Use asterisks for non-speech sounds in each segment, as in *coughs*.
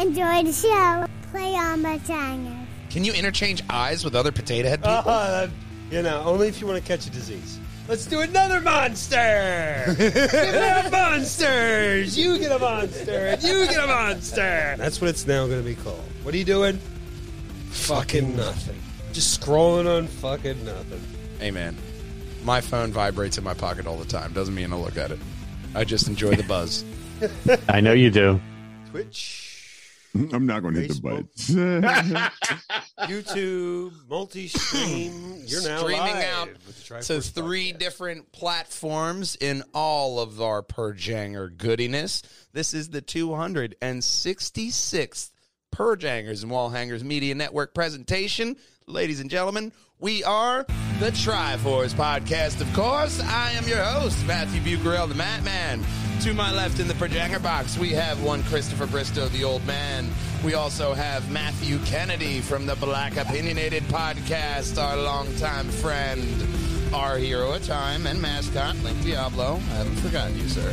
Enjoy the show. Play on my channel. Can you interchange eyes with other potato head people? *laughs* Uh, you know, only if you want to catch a disease. Let's do another monster. *laughs* Give me a monsters. You get a monster. And you get a monster. That's what it's now going to be called. What are you doing? Fucking nothing. Just scrolling on fucking nothing. hey, man. My phone vibrates in my pocket all the time. Doesn't mean I look at it. I just enjoy the buzz. *laughs* I know you do. Twitch, *laughs* I'm not going to hit the Facebook. buttons. *laughs* YouTube, multi-stream. *clears throat* You're now Streaming live out with to three Podcast. different platforms in all of our Perjanger goodiness. This is the 266th Perjangers and Wall Hangers Media Network presentation. Ladies and gentlemen, we are the Try-Force Podcast, of course. I am your host, Matthew Bucarell, the Mattman. To my left in the Perjanger box, we have one Christopher Bristow, the old man. We also have Matthew Kennedy from the Black Opinionated Podcast, our longtime friend, our hero of time and mascot, Link Diablo. I haven't forgotten you, sir.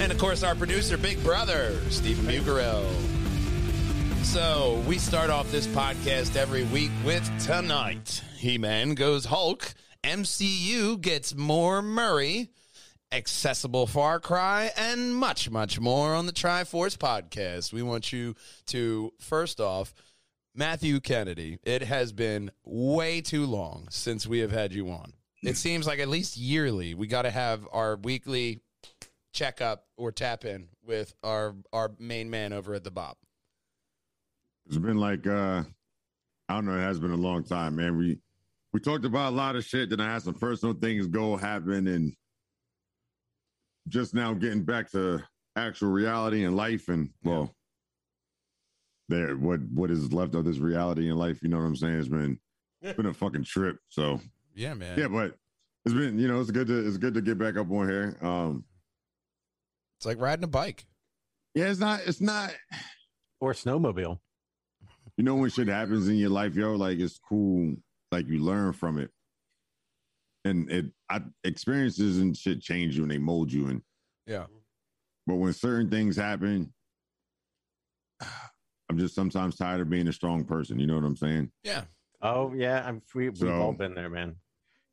And of course, our producer, Big Brother, Stephen Bucarell. So we start off this podcast every week with tonight. He-Man goes Hulk. MCU gets more Murray. Accessible Far Cry and much, much more on the Try-Force podcast. We want you to first off, Matthew Kennedy. It has been way too long since we have had you on. It seems like at least yearly we got to have our weekly checkup or tap in with our our main man over at the Bop. It's been like uh I don't know, it has been a long time, man. We we talked about a lot of shit, then I had some personal things go happen and just now getting back to actual reality and life and well there what what is left of this reality in life, you know what I'm saying? It's been it's been a fucking trip. So Yeah, man. yeah, but it's been, you know, it's good to it's good to get back up on here. Um It's like riding a bike. yeah, it's not it's not Or snowmobile. You know when shit happens in your life, yo, like it's cool, like you learn from it. And it I experiences and shit change you and they mold you and Yeah. but when certain things happen, I'm just sometimes tired of being a strong person. You know what I'm saying? Yeah. Oh yeah, I'm we, we've all been there, man.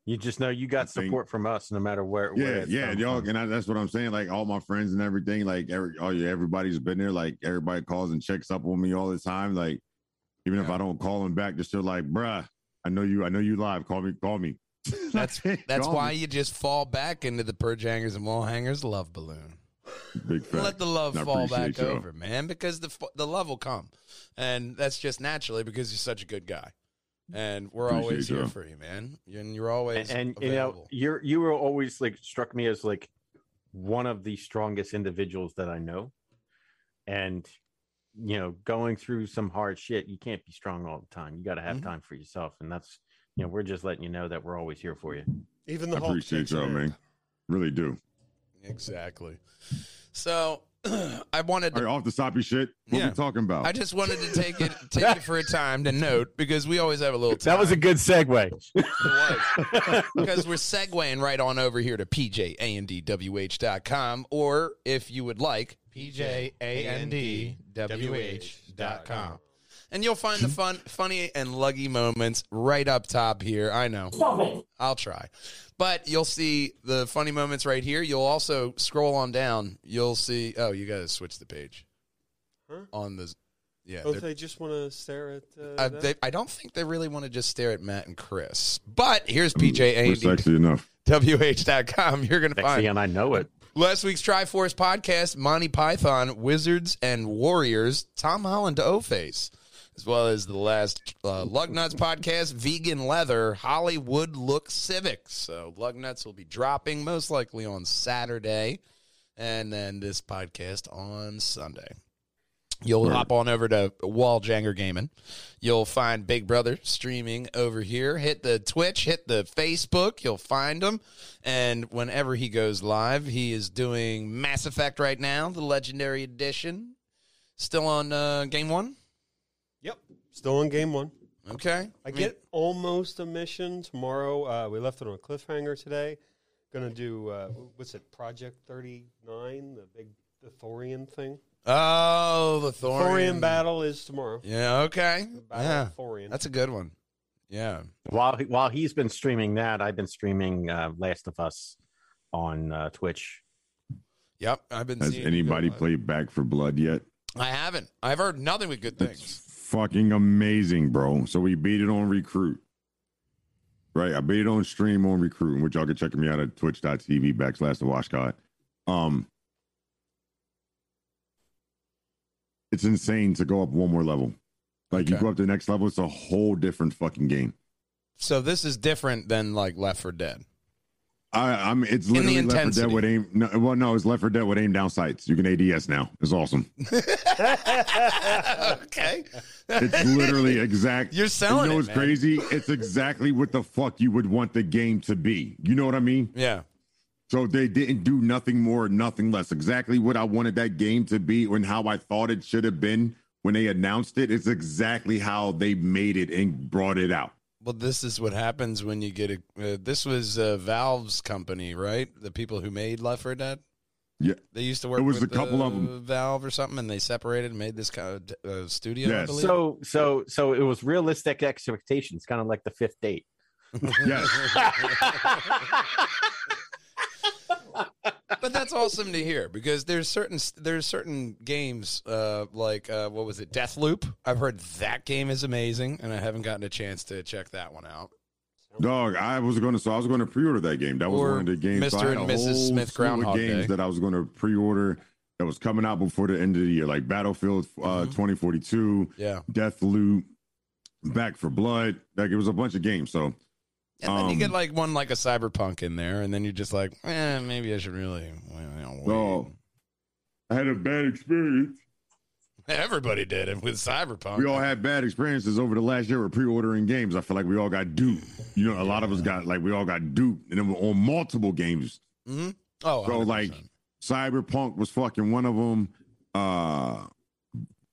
You just know you got think- support from us, no matter where. where Yeah, it's yeah, come y'all, and I, that's what I'm saying. Like all my friends and everything, like every, oh yeah, everybody's been there. Like everybody calls and checks up on me all the time. Like even if I don't call them back, just they're still like, bruh, I know you, I know you live. Call me, call me. *laughs* That's that's Call why me. you just fall back into the purge hangers and wall hangers love balloon. big fact. Let the love I fall back y'all. over, man, because the the love will come, and that's just naturally because you're such a good guy, and we're Appreciate always here y'all. for you, man. And you're always and, and you know you're you were always like struck me as like one of the strongest individuals that I know, and you know going through some hard shit, you can't be strong all the time. You got to have Mhm. time for yourself, and that's you know we're just letting you know that we're always here for you. Even the I Hulk appreciate y'all, nap. man. Really do. exactly. So *clears throat* I wanted to right, off the soppy shit. What Yeah. we talking about? I just wanted to take it *laughs* take it for a time to note because we always have a little time. That was a good segue. because *laughs* we're segueing right on over here to pjandwh.com or if you would like pjandwh.com *laughs* and you'll find the fun funny and luggy moments right up top here i know i'll try but you'll see the funny moments right here you'll also scroll on down you'll see oh you gotta switch the page Huh? on the yeah Oh, they're- they just want to stare at. Uh, uh, that? they, I don't think they really want to just stare at Matt and Chris. But here's PJ We're and sexy enough. WH.com. You're going to Sexy, find and I know it. Last week's Try-Force podcast, Monty Python, Wizards and Warriors, Tom Holland to O-Face, as well as the last uh, Lug Nuts podcast, Vegan Leather, Hollywood Look Civic. So Lugnuts will be dropping most likely on Saturday, and then this podcast on Sunday. You'll Word. hop on over to Walljanger Gaming. You'll find Big Brother streaming over here. Hit the Twitch, hit the Facebook. You'll find him. And whenever he goes live, he is doing Mass Effect right now, the Legendary Edition. Still on uh, Game One? Yep, still on game one. Okay. I mean, get almost a mission tomorrow. Uh, we left it on a cliffhanger today. Going to do uh, what's it? Project Thirty Nine, the big the Thorian thing. Oh, the Thorian. Thorian battle is tomorrow. Yeah. Okay. Yeah. of Thorian. That's a good one. Yeah. While while he's been streaming that, I've been streaming uh, Last of Us on uh, Twitch. Yep. I've been. Has seeing anybody played Back 4 Blood yet? I haven't. I've heard nothing but good It's things. fucking amazing, bro. So we beat it on Recruit. Right? I beat it on stream on Recruit, which y'all can check me out at twitch.tv backslash the wash god. Um it's insane to go up one more level. Like you go up to the next level, it's a whole different fucking game. So this is different than like Left 4 Dead. I, I'm. It's the literally Left 4 Dead with aim. No, well, no, it's Left 4 Dead with aim down sights. You can ADS now. It's awesome. *laughs* okay. It's literally exact. You're selling You know it, what's man. crazy? It's exactly what the fuck you would want the game to be. You know what I mean? Yeah. So they didn't do nothing more, nothing less. Exactly what I wanted that game to be and how I thought it should have been when they announced it. It's exactly how they made it and brought it out. Well, this is what happens when you get a. Uh, this was uh, Valve's company, right? The people who made Left 4 Dead. Yeah. They used to work. It was with a couple uh, them, Valve or something, and they separated and made this kind of uh, studio. I Yes. believe. So so so it was realistic expectations, kind of like the fifth date. *laughs* Yes. *laughs* but that's awesome to hear because there's certain there's certain games uh, like uh, what was it Deathloop? I've heard that game is amazing, and I haven't gotten a chance to check that one out. Dog, I was going to, so I was going to pre-order that game. That was Or one of the games. Mr. and Mrs. Smith Groundhog games Day. that I was going to pre-order that was coming out before the end of the year, like Battlefield uh, Mhm. 2042, Yeah, Deathloop, Back 4 Blood. Like it was a bunch of games. So and then you get Um, like one like a Cyberpunk in there, and then you're just like, eh, maybe I should really. Well, you know. I had a bad experience. Everybody did it with Cyberpunk. We all had bad experiences over the last year with pre-ordering games. I feel like we all got duped. You know, a lot of us got like we all got duped, and then on multiple games. Mhm. Oh, So, 100%. like, Cyberpunk was fucking one of them. Uh,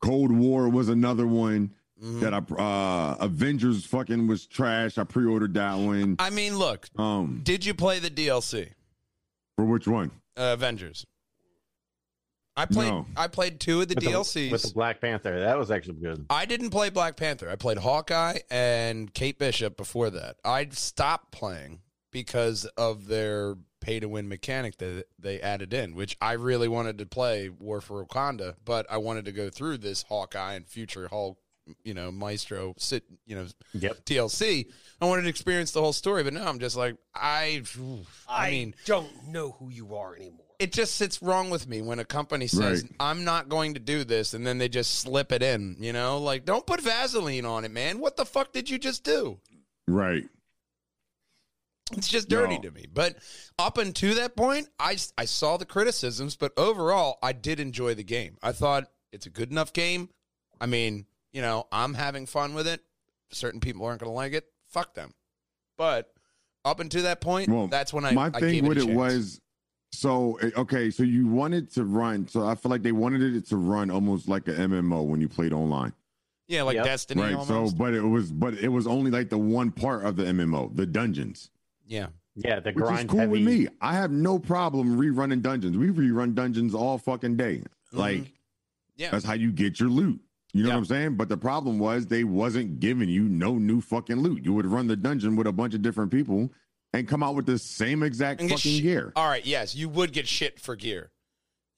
Cold War was another one Mhm. that I uh Avengers fucking was trash. I pre-ordered that one. I mean, look, Um, did you play the DLC for which one? uh, Avengers? I played. No. I played two of the with DLCs. with the Black Panther. That was actually good. I didn't play Black Panther. I played Hawkeye and Kate Bishop before that. I stopped playing because of their pay to win mechanic that they added in, which I really wanted to play War for Wakanda, but I wanted to go through this Hawkeye and future Hulk, you know, Maestro sit, you know, Yep. DLC. I wanted to experience the whole story, but now I'm just like I I mean, don't know who you are anymore. it just sits wrong with me when a company says Right. I'm not going to do this and then they just slip it in, you know? Like don't put Vaseline on it, man. What the fuck did you just do? Right. It's just dirty No. to me. But up until that point, I I saw the criticisms, but overall I did enjoy the game. I thought it's a good enough game. I mean, you know, I'm having fun with it. Certain people aren't going to like it. Fuck them. But up until that point, Well, that's when I My I thing with it, it was so okay. So you wanted to run. So I feel like they wanted it to run almost like an MMO when you played online. yeah, like Yep. Destiny right. almost. So, but it was, but it was only like the one part of the MMO, the dungeons. yeah. Yeah, the Which is cool heavy. with me. I have no problem rerunning dungeons. We rerun dungeons all fucking day. Like Mm-hmm. Yeah. that's how you get your loot. You know Yeah. what I'm saying? But the problem was they wasn't giving you no new fucking loot. You would run the dungeon with a bunch of different people and come out with the same exact And fucking sh- gear. All right, yes, you would get shit for gear.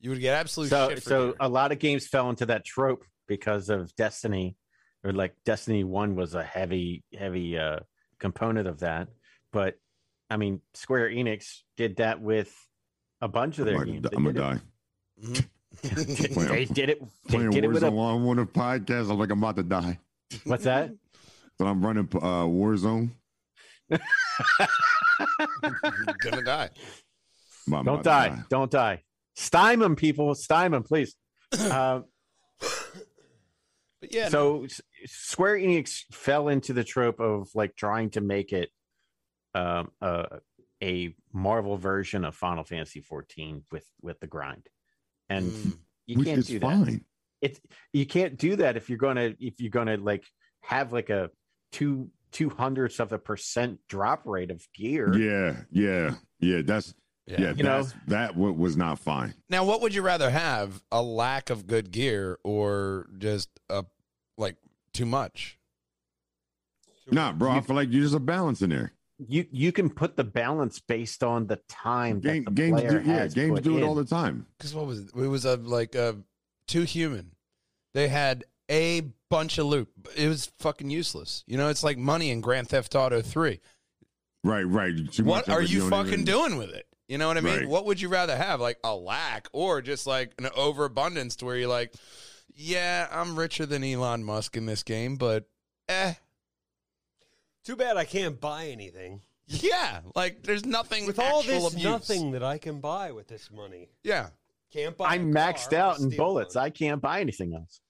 You would get absolute So shit for so gear. a lot of games fell into that trope because of Destiny, or like Destiny One was a heavy heavy uh, component of that. But I mean, Square Enix did that with a bunch of their I'm games. gonna, I'm gonna die. Mhm. it- Playing- they did it. They Playing did it with Warzone a while I'm on a podcast. I'm like, I'm about to die. what's that? So I'm running uh, Warzone. *laughs* gonna die. I'm Don't to die. Don't die. Stime them, people. Stime them, please. Um, *coughs* But yeah, so S- Square Enix fell into the trope of like trying to make it um, uh, a Marvel version of Final Fantasy 14 with with the grind, and Mm. you can't is do that. fine. It's you can't do that if you're gonna if you're gonna like have like a two two hundredths of a percent drop rate of gear. Yeah, yeah, yeah. That's Yeah, You know? that wa- was not fine. Now, what would you rather have? A lack of good gear or just a like too much? Nah, bro, I feel like you're just a balance in there. You you can put the balance based on the time Game, that the games, player do, yeah, games do it in. all the time. Because what was it? It was a like a too human. They had a bunch of loot. It was fucking useless. You know, it's like money in Grand Theft Auto Three. Right, right. Too what are you fucking even- doing with it? You know what I mean? Right. What would you rather have? Like a lack or just like an overabundance to where you're like, yeah, I'm richer than Elon Musk in this game, but eh. Too bad I can't buy anything. Yeah, like there's nothing With all this of use. nothing that I can buy with this money. Yeah, Can't buy. I'm maxed out in bullets. one. I can't buy anything else.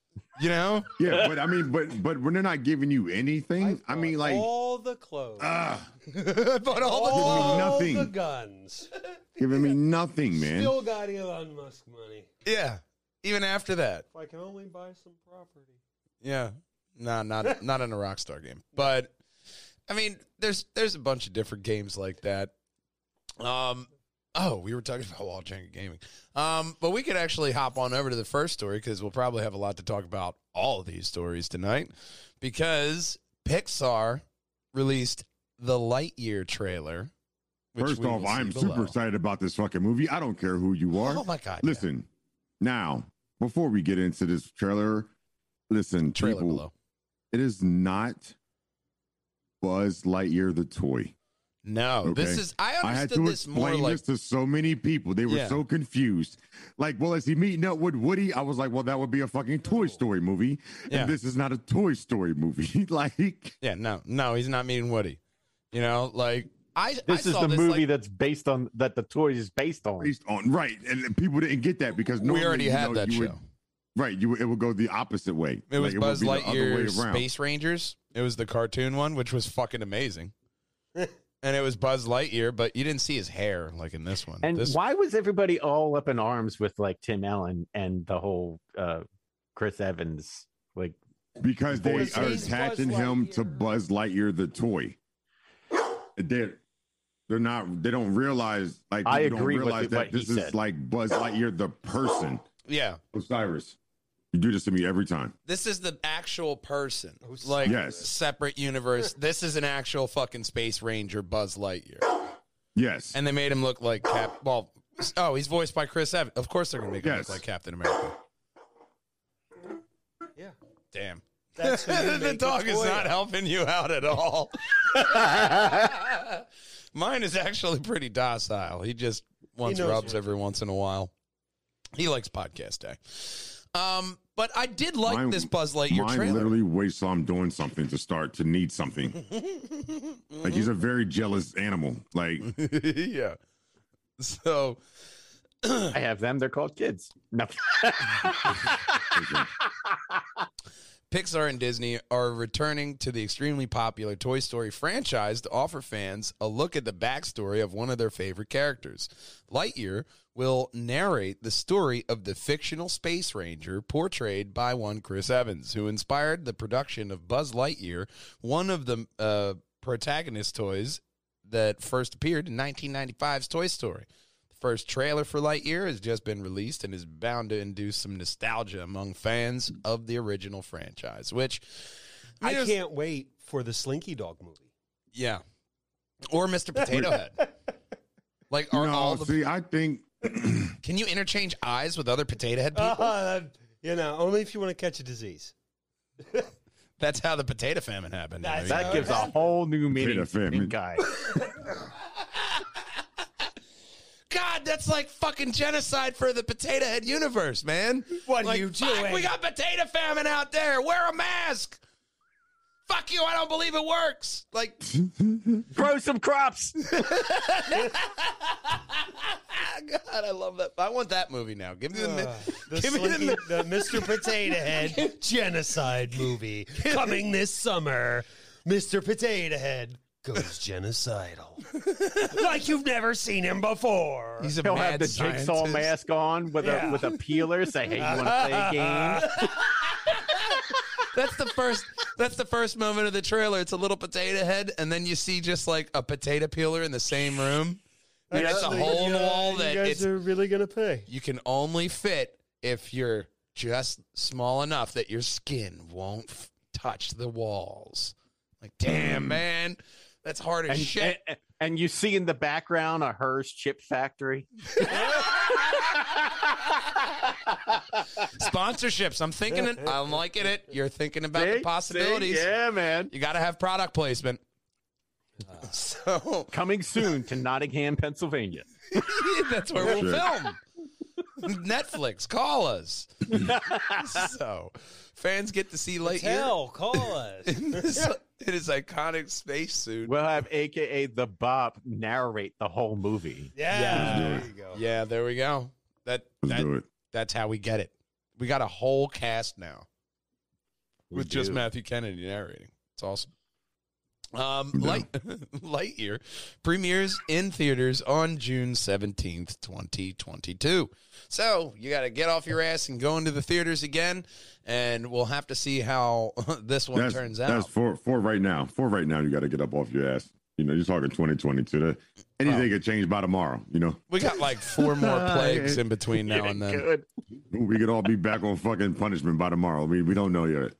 you know. Yeah, but I mean, but but when they're not giving you anything, I've I mean, like, all the clothes, ah, *laughs* but all the all nothing. the guns. giving me nothing, man. Still got Elon Musk money. yeah, even after that, If I can only buy some property. yeah, nah, not not in a Rockstar game, but I mean, there's there's a bunch of different games like that. Um, oh, we were talking *laughs* about Walljanger Gaming. Um, but we could actually hop on over to the first story because we'll probably have a lot to talk about all of these stories tonight because Pixar released the Lightyear trailer. which First off, I'm below. super excited about this fucking movie. I don't care who you are. Oh my god! Listen, now before we get into this trailer, listen, trailer people, below. it is not Buzz Lightyear the toy. No, this is. I I had understood to this more explain like this to so many people. They were Yeah. so confused. Like, well, is he meeting up with Woody? I was like, well, that would be a fucking Toy Story movie. Yeah. And this is not a Toy Story movie. *laughs* like, Yeah, no, no, he's not meeting Woody. You know, like I. This I is saw the this, movie like- that's based on that the toy is based on. based on, right. And people didn't get that because we already had know, that you show. would- right. You It would go the opposite way. It was Like, would Buzz be the other way Lightyear around. Space Rangers. It was the cartoon one, which was fucking amazing. *laughs* and it was Buzz Lightyear, but you didn't see his hair like in this one. And this, why was everybody all up in arms with like Tim Allen and the whole uh, Chris Evans? Like, Because they Because are attaching Buzz him to Buzz Lightyear the toy. They're they're not they don't realize like I people don't agree with realize that what he this is said. like Buzz Lightyear the person. yeah, Osiris. You do this to me every time. this is the actual person, Oh, like Yes. separate universe. this is an actual fucking Space Ranger, Buzz Lightyear, Yes. and they made him look like Cap. Well, oh, he's voiced by Chris Evans. Of course, they're gonna make him Yes. look like Captain America. Yeah. Damn. That's *laughs* the dog is not helping you out at all. *laughs* Mine is actually pretty docile. He just wants knows rubs what- every once in a while. He likes podcast day. Um, but I did like Mine- this Buzz Lightyear Mine trailer. literally waits till I'm doing something to start to need something. like he's a very jealous animal. Like *laughs* yeah. So *clears throat* I have them. They're called kids. No. *laughs* Pixar and Disney are returning to the extremely popular Toy Story franchise to offer fans a look at the backstory of one of their favorite characters. Lightyear will narrate the story of the fictional space ranger portrayed by one Chris Evans, who inspired the production of Buzz Lightyear, one of the uh, protagonist toys that first appeared in 1995's Toy Story. The first trailer for Lightyear has just been released and is bound to induce some nostalgia among fans of the original franchise, which I mean, it was- can't wait for the Slinky Dog movie. Yeah. Or Mr. Potato Head. *laughs* Like are no, all the see, I think *clears throat* Can you interchange eyes with other potato head people? Uh, you know, only if you want to catch a disease. *laughs* That's how the potato famine happened. That's- I mean, That gives a whole new meaning to famine. pink eye. *laughs* God, that's like fucking genocide for the potato head universe, man. What are like, you fuck, doing? We got potato famine out there. Wear a mask. Fuck you, I don't believe it works. Like *laughs* Grow some crops. *laughs* God, I love that. I want that movie now. Give me the, mi- Uh, the, give me the, Slinky, mi- the Mr. Potato Head *laughs* genocide movie coming this summer. Mr. Potato Head goes genocidal. like you've never seen him before. He's a He'll mad have the jigsaw scientist. mask on with Yeah. a with a peeler. Say, hey, you want to play a game? That's the first. That's the first moment of the trailer. It's a little potato head, and then you see just like a potato peeler in the same room, And it's a hole in the you- uh, wall you guys it's are really gonna pay. you can only fit if you're just small enough that your skin won't f- touch the walls. Like, damn, mm. man, that's hard as shit. and, and you see in the background a Herr's chip factory. *laughs* Sponsorships. I'm thinking it. I'm liking it. You're thinking about See? the possibilities. See? Yeah, man. You got to have product placement. Uh. *laughs* So Coming soon to Nottingham, Pennsylvania. *laughs* that's where we'll Shit. film. Netflix, call us. *laughs* so fans get to see Lightyear Hell, call us. *laughs* in, this, in his iconic spacesuit. We'll have AKA the Bop narrate the whole movie. yeah, do there you go. Yeah, there we go. That, that do it. that's how we get it. We got a whole cast now We with just. Matthew Kennedy narrating. It's awesome. Um, Yeah. Light *laughs* Lightyear premieres in theaters on June seventeenth, twenty twenty two. So you got to get off your ass and go into the theaters again, and we'll have to see how *laughs* this one That's, turns that's out. for for right now. For right now, you got to get up off your ass. You know, you're talking 2022. That anything could change by tomorrow. You know, We got like four *laughs* more plagues in between now and then. Good. we could all be back on fucking punishment by tomorrow. We we don't know yet.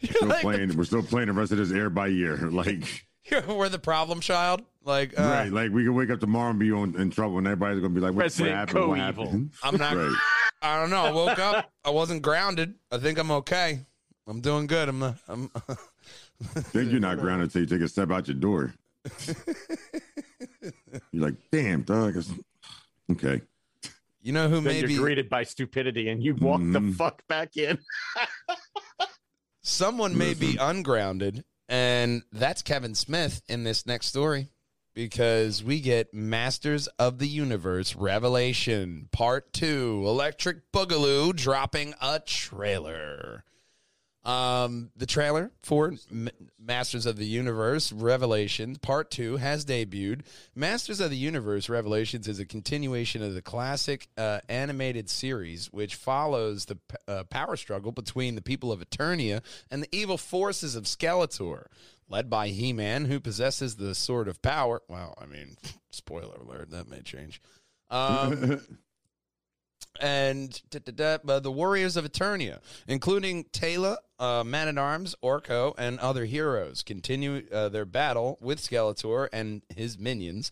You're Still like playing. We're still playing the rest of this air by year. *laughs* Like we're the problem child. Like uh, right. Like we can wake up tomorrow and be on in trouble, and everybody's gonna be like, "What, what Resident happened? What happened?" I'm not. *laughs* Right. I don't know. I woke up. I wasn't grounded. I think I'm okay. I'm doing good. I'm. uh, I'm *laughs* Think you're not grounded until you take a step out your door. you're like, "Damn, dog." Okay. you know who Then maybe you're greeted by stupidity and you walk the Mhm. fuck back in. Someone may be mm-hmm. ungrounded, and that's Kevin Smith in this next story because we get Masters of the Universe Revelation Part Two, Electric Boogaloo dropping a trailer. Um, the trailer for M- Masters of the Universe Revelations Part 2 has debuted. Masters of the Universe Revelations is a continuation of the classic uh, animated series, which follows the p- uh, power struggle between the people of Eternia and the evil forces of Skeletor, led by He Man, who possesses the Sword of Power. Well, I mean, *laughs* spoiler alert, that may change. Um, *laughs* and da, da, da, uh, the Warriors of Eternia, including Teela, uh, Man at Arms, Orko, and other heroes, continue uh, their battle with Skeletor and his minions,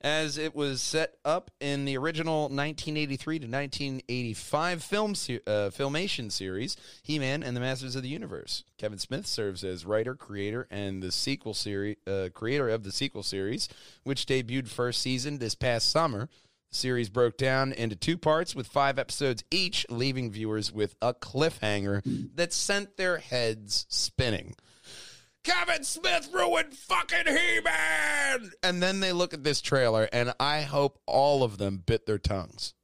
as it was set up in the original 1983 to 1985 film se- uh, filmation series, He-Man and the Masters of the Universe. Kevin Smith serves as writer, creator, and the sequel series uh, creator of the sequel series, which debuted first season this past summer. Series broke down into two parts with five episodes each, leaving viewers with a cliffhanger that sent their heads spinning. Kevin Smith ruined fucking He-Man! And then they look at this trailer, and I hope all of them bit their tongues.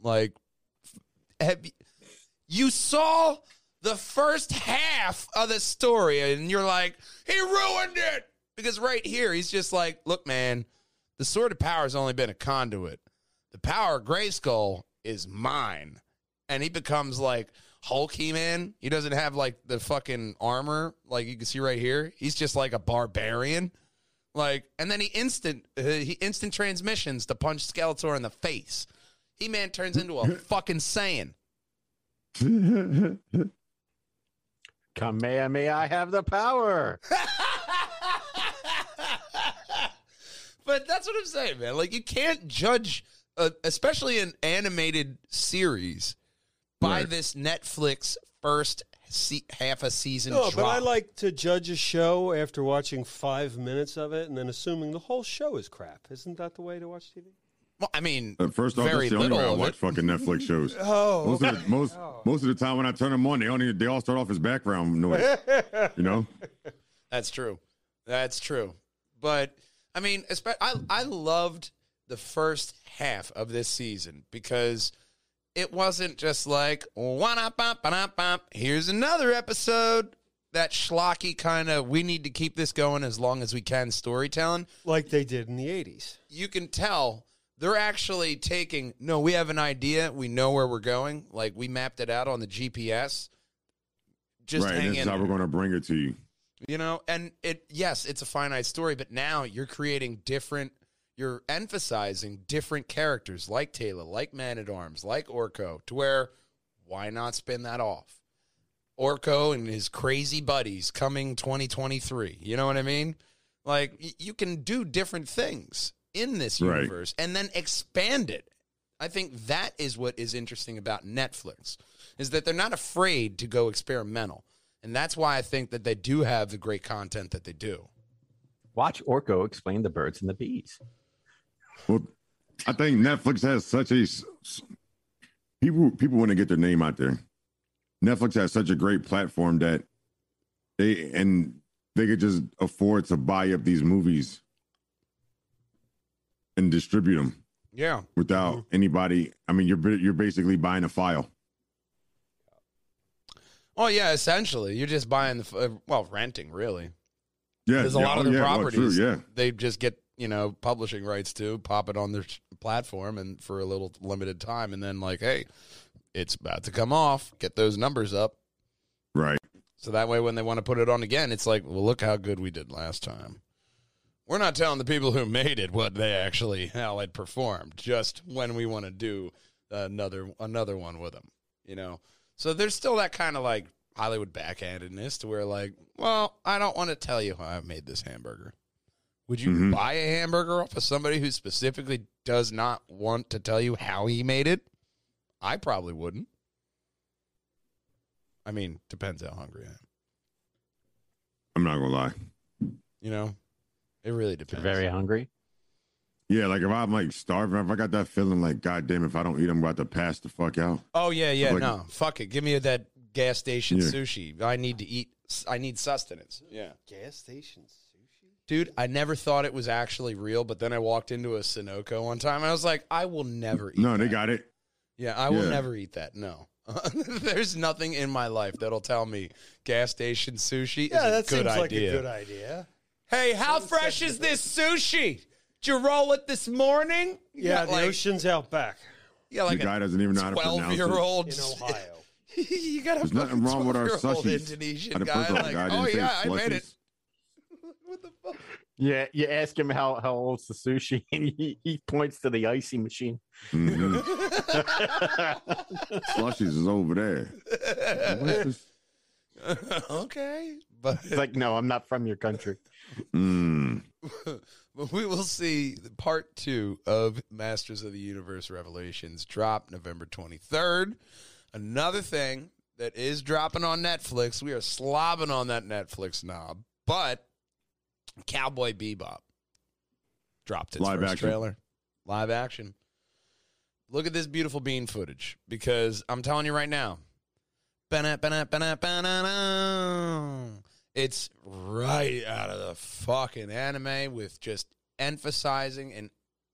Like, have you, you saw the first half of the story, and you're like, he ruined it! Because right here, he's just like, look, man, the Sword of Power has only been a conduit the power of Grayskull is mine. And he becomes like Hulk He Man. He doesn't have like the fucking armor like you can see right here. He's just like a barbarian. Like, and then he instant uh, he instant transmissions to punch Skeletor in the face. He Man turns into a *laughs* fucking Saiyan. Kamehameha, I have the power. *laughs* but that's what I'm saying, man. Like, you can't judge, uh, especially an animated series, by Right. this Netflix first se- half a season. No, but I like to judge a show after watching five minutes of it and then assuming the whole show is crap. Isn't that the way to watch TV? Well, I mean, Uh, First off, Very that's the only way I watch it. fucking Netflix shows. *laughs* Oh, Most of the, most most of the time when I turn them on, they only they all start off as background noise. *laughs* You know, that's true. That's true. But I mean, I I loved the first half of this season because it wasn't just like. Here's another episode. That schlocky kind of we need to keep this going as long as we can storytelling. like they did in the 80s. you can tell they're actually taking no we have an idea we know where we're going like we mapped it out on the gps just right? hang This is how we're going to bring it to you. you know and it yes it's a finite story but now you're creating different you're emphasizing different characters like Teela, like Man at Arms, like Orko, to where why not spin that off? Orko and his crazy buddies coming 2023. You know what I mean? Like y- you can do different things in this Right. universe and then expand it. I think that is what is interesting about Netflix is that they're not afraid to go experimental. And that's why I think that they do have the great content that they do. Watch Orko explain the birds and the bees. Well, I think Netflix has such a people people want to get their name out there. Netflix has such a great platform that they and they could just afford to buy up these movies and distribute them Yeah. without anybody. I mean, you're you're basically buying a file. Oh yeah, essentially, you're just buying the uh, well, renting really. Yeah, There's a yeah, lot of oh, the yeah, well, properties. true, yeah, They just get you know publishing rights to pop it on their platform and for a little limited time, and then like, hey, it's about to come off. Get those numbers up. right. So that way, when they want to put it on again, it's like, well, look how good we did last time. We're not telling the people who made it what they actually how it performed. Just when we want to do another another one with them, you know. So there's still that kind of like Hollywood backhandedness to where like, well, I don't want to tell you how I made this hamburger. Would you Mhm. buy a hamburger off of somebody who specifically does not want to tell you how he made it? I probably wouldn't. I mean, depends how hungry I am. I'm not gonna lie. You know, it really You're depends. very hungry. Yeah, like if I'm like starving, if I got that feeling, like God damn, if I don't eat, I'm about to pass the fuck out. oh yeah, yeah. Like- no, fuck it. Give me that gas station Yeah. sushi. I need to eat. I need sustenance. Yeah, Gas station sushi. Dude. I never thought it was actually real, but then I walked into a Sunoco one time and I was like, I will never eat. No, they got it. Yeah, I will Yeah. never eat that. No. *laughs* There's nothing in my life that'll tell me gas station sushi Yeah, is a that seems idea. like a good idea. Hey, how Sounds fresh like- is this sushi? Did you roll it this morning? You Yeah, the like, ocean's out back yeah, like the guy a doesn't even know how to pronounce twelve it. year old in Ohio. *laughs* you got There's nothing wrong with our 12-year-old. Indonesian guy. first of all, Like, guy oh yeah, I made it. slushies. what the fuck? Yeah, you ask him how how old's the sushi, *laughs* and he, he points to the icy machine. Mhm. *laughs* Slushies is over there. *laughs* Okay, but It's like, no, I'm not from your country. Mm. but we will see part two of Masters of the Universe Revelations drop November 23rd. Another thing that is dropping on Netflix, we are slobbing on that Netflix knob, but Cowboy Bebop dropped its Live first action. trailer. Live action. Look at this beautiful bean footage because I'm telling you right now. It's right out of the fucking anime with just emphasizing and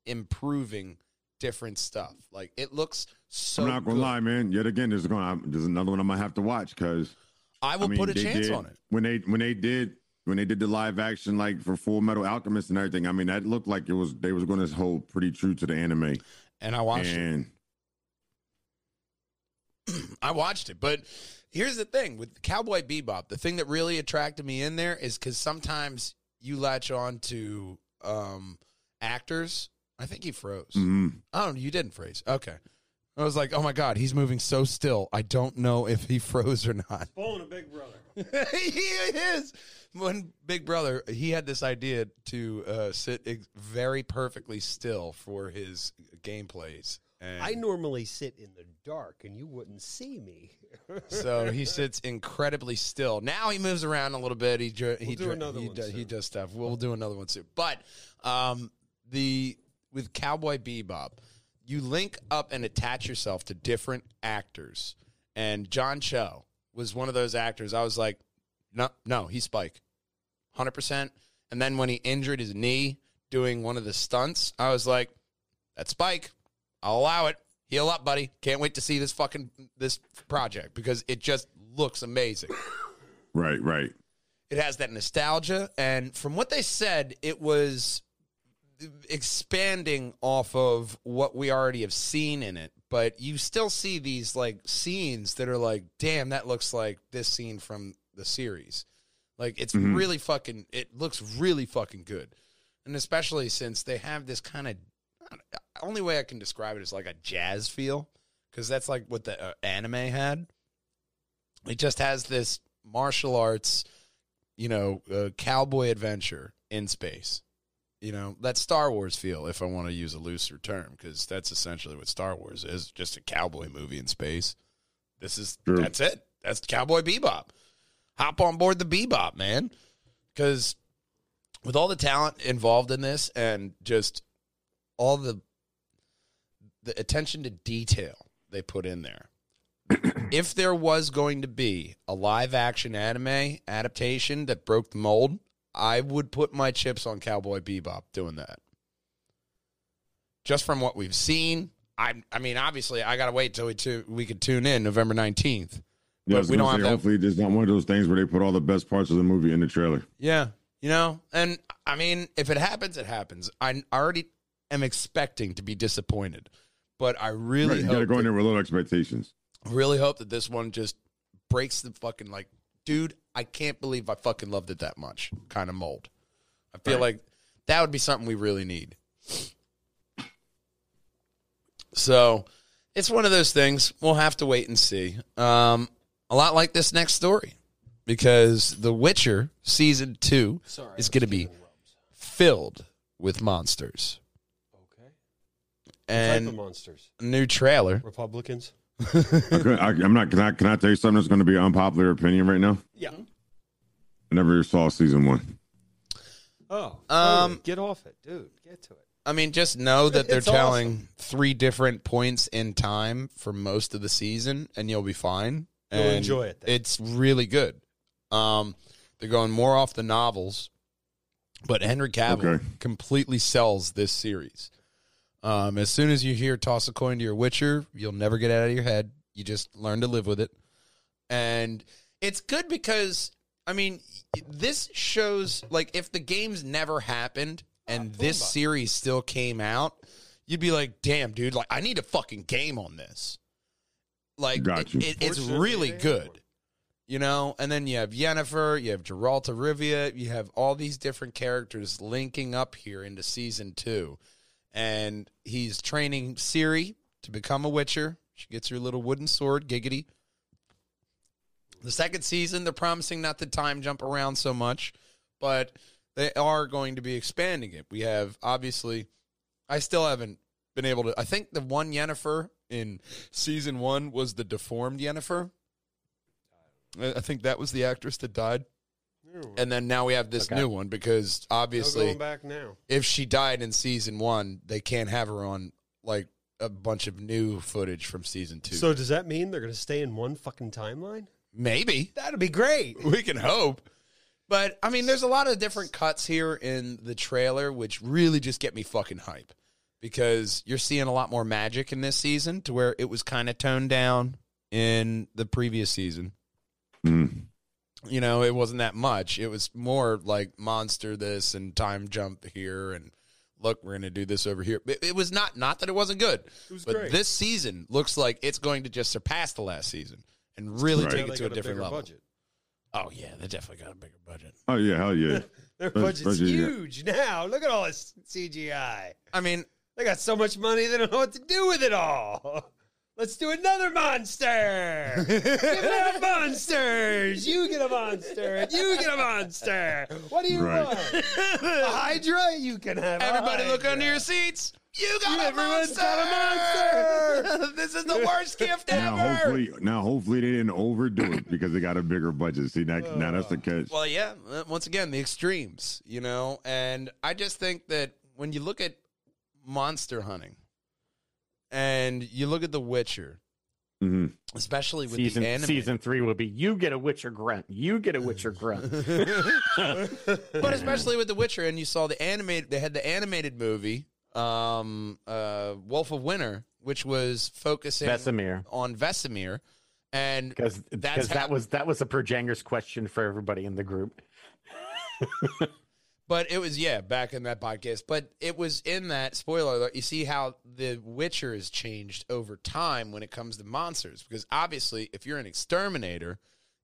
improving different stuff. Like it looks so. I'm not gonna good. lie, man. Yet again, there's gonna there's another one I'm gonna have to watch because I will I mean, put a chance did, on it. when they when they did when they did the live action like for Fullmetal Alchemist and everything. I mean, that looked like it was they was going to hold pretty true to the anime. And I watched it. *clears throat* I watched it, but here's the thing with Cowboy Bebop. The thing that really attracted me in there is because sometimes you latch on to um, actors. I think he froze. mhm. Oh, you didn't freeze. Okay. I was like, oh my god, he's moving so still. I don't know if he *laughs* froze or not. Pulling a big brother. *laughs* he is. When Big Brother, he had this idea to uh, sit ex- very perfectly still for his gameplays. And I normally sit in the dark and you wouldn't see me. *laughs* so he sits incredibly still. Now he moves around a little bit. He dr- he do dr- he, does, he does stuff. We'll do another one soon. But um, the with Cowboy Bebop, you link up and attach yourself to different actors. And John Cho was one of those actors. I was like, no, no, he's Spike, hundred percent. And then when he injured his knee doing one of the stunts, I was like, that's Spike. I'll allow it. Heal up, buddy. Can't wait to see this fucking this project because it just looks amazing. *coughs* right, right. It has that nostalgia, and from what they said, it was expanding off of what we already have seen in it. But you still see these like scenes that are like, damn, that looks like this scene from the series. Like it's Mhm. really fucking. It looks really fucking good. and especially since they have this kind of only way I can describe it is like a jazz feel because that's like what the uh, anime had. It just has this martial arts, you know, uh, cowboy adventure in space. You know, that Star Wars feel, if I want to use a looser term, because that's essentially what Star Wars is just a cowboy movie in space. This is, True. that's it. That's Cowboy Bebop. Hop on board the Bebop, man. Because with all the talent involved in this and just all the the attention to detail they put in there. *clears throat* if there was going to be a live action anime adaptation that broke the mold, I would put my chips on Cowboy Bebop doing that. Just from what we've seen, I I mean, obviously, I gotta wait till we tu- we could tune in November nineteenth. Yeah, But we don't have say, that. hopefully, there's not one of those things where they put all the best parts of the movie in the trailer. Yeah, you know, and I mean, if it happens, it happens. I already am expecting to be disappointed, but I really Right, you got to hope go in that- there with little expectations. really hope that this one just breaks the fucking like, dude, I can't believe I fucking loved it that much kind of mold. I feel Right. like that would be something we really need. So it's one of those things. We'll have to wait and see. Um, a lot like this next story because The Witcher season two Sorry, is going to be filled with monsters. Okay. What type of And monsters? new trailer. Republicans? I could, I, I'm not. Can I? Can I tell you something that's going to be an unpopular opinion right now? Yeah. I never saw season one. Oh. Um, totally. get off it, dude. Get to it. I mean, just know that they're It's telling three different points in time for most of the season, and you'll be fine. You'll And enjoy it then. It's really good. Um, they're going more off the novels, but Henry Cavill Okay. completely sells this series. Um, as soon as you hear "toss a coin to your Witcher," you'll never get it out of your head. You just learn to live with it, and it's good because I mean, this shows like if the games never happened and this series still came out, you'd be like, "Damn, dude! Like, I need a fucking game on this." Like, it- it- it's really good you know and then you have Yennefer, you have Geralt of Rivia, you have all these different characters linking up here into season two, and he's training Ciri to become a Witcher. She gets her little wooden sword, giggity. The second season, they're promising not to time jump around so much, but they are going to be expanding it. We have obviously, I still haven't been able to. I think the one Yennefer in season one was the deformed Yennefer. I think that was the actress that died. And then now we have this Okay. new one because No obviously, going back now. if she died in season one, they can't have her on like a bunch of new footage from season two. So does that mean they're going to stay in one fucking timeline? maybe That'd be great. *laughs* we can hope. But I mean, there's a lot of different cuts here in the trailer, which really just get me fucking hype because you're seeing a lot more magic in this season to where it was kind of toned down in the previous season. Mm. You know, it wasn't that much. It was more like monster this and time jump here and look, we're going to do this over here. It, it was not not that it wasn't good, was but great. this season looks like it's going to just surpass the last season and really Right. take Now it to a different bigger level. Budget. Oh yeah, they definitely got a bigger budget. Oh yeah, hell yeah. *laughs* Their budget's budget, yeah. huge now. Look at all this CGI. I mean, They got so much money they don't know what to do with it all. *laughs* Let's do another monster. *laughs* Give it out monsters. You get a monster. And you get a monster. What do you Right. want? *laughs* A Hydra? You can have. a everybody look under your seats. You got a Everyone's monster. got a monster. *laughs* this is the worst gift Now ever. hopefully, now hopefully they didn't overdo it because they got a bigger budget. See, now, now that's the catch. Well, yeah. uh, Once again, the extremes, you know, and I just think that when you look at monster hunting, and you look at The Witcher, hmm especially with season the anime, season three will be you get a Witcher grunt. You get a Witcher grunt. *laughs* *laughs* but especially with The Witcher, and you saw the animated, they had the animated movie, um, uh, Wolf of Winter, which was focusing Vesemir. on Vesemir, and Because That's how- that was that was a Perjangers question for everybody in the group. *laughs* But it was yeah, back in that podcast. But it was in that spoiler alert. You see how the Witcher has changed over time when it comes to monsters. Because obviously, if you're an exterminator,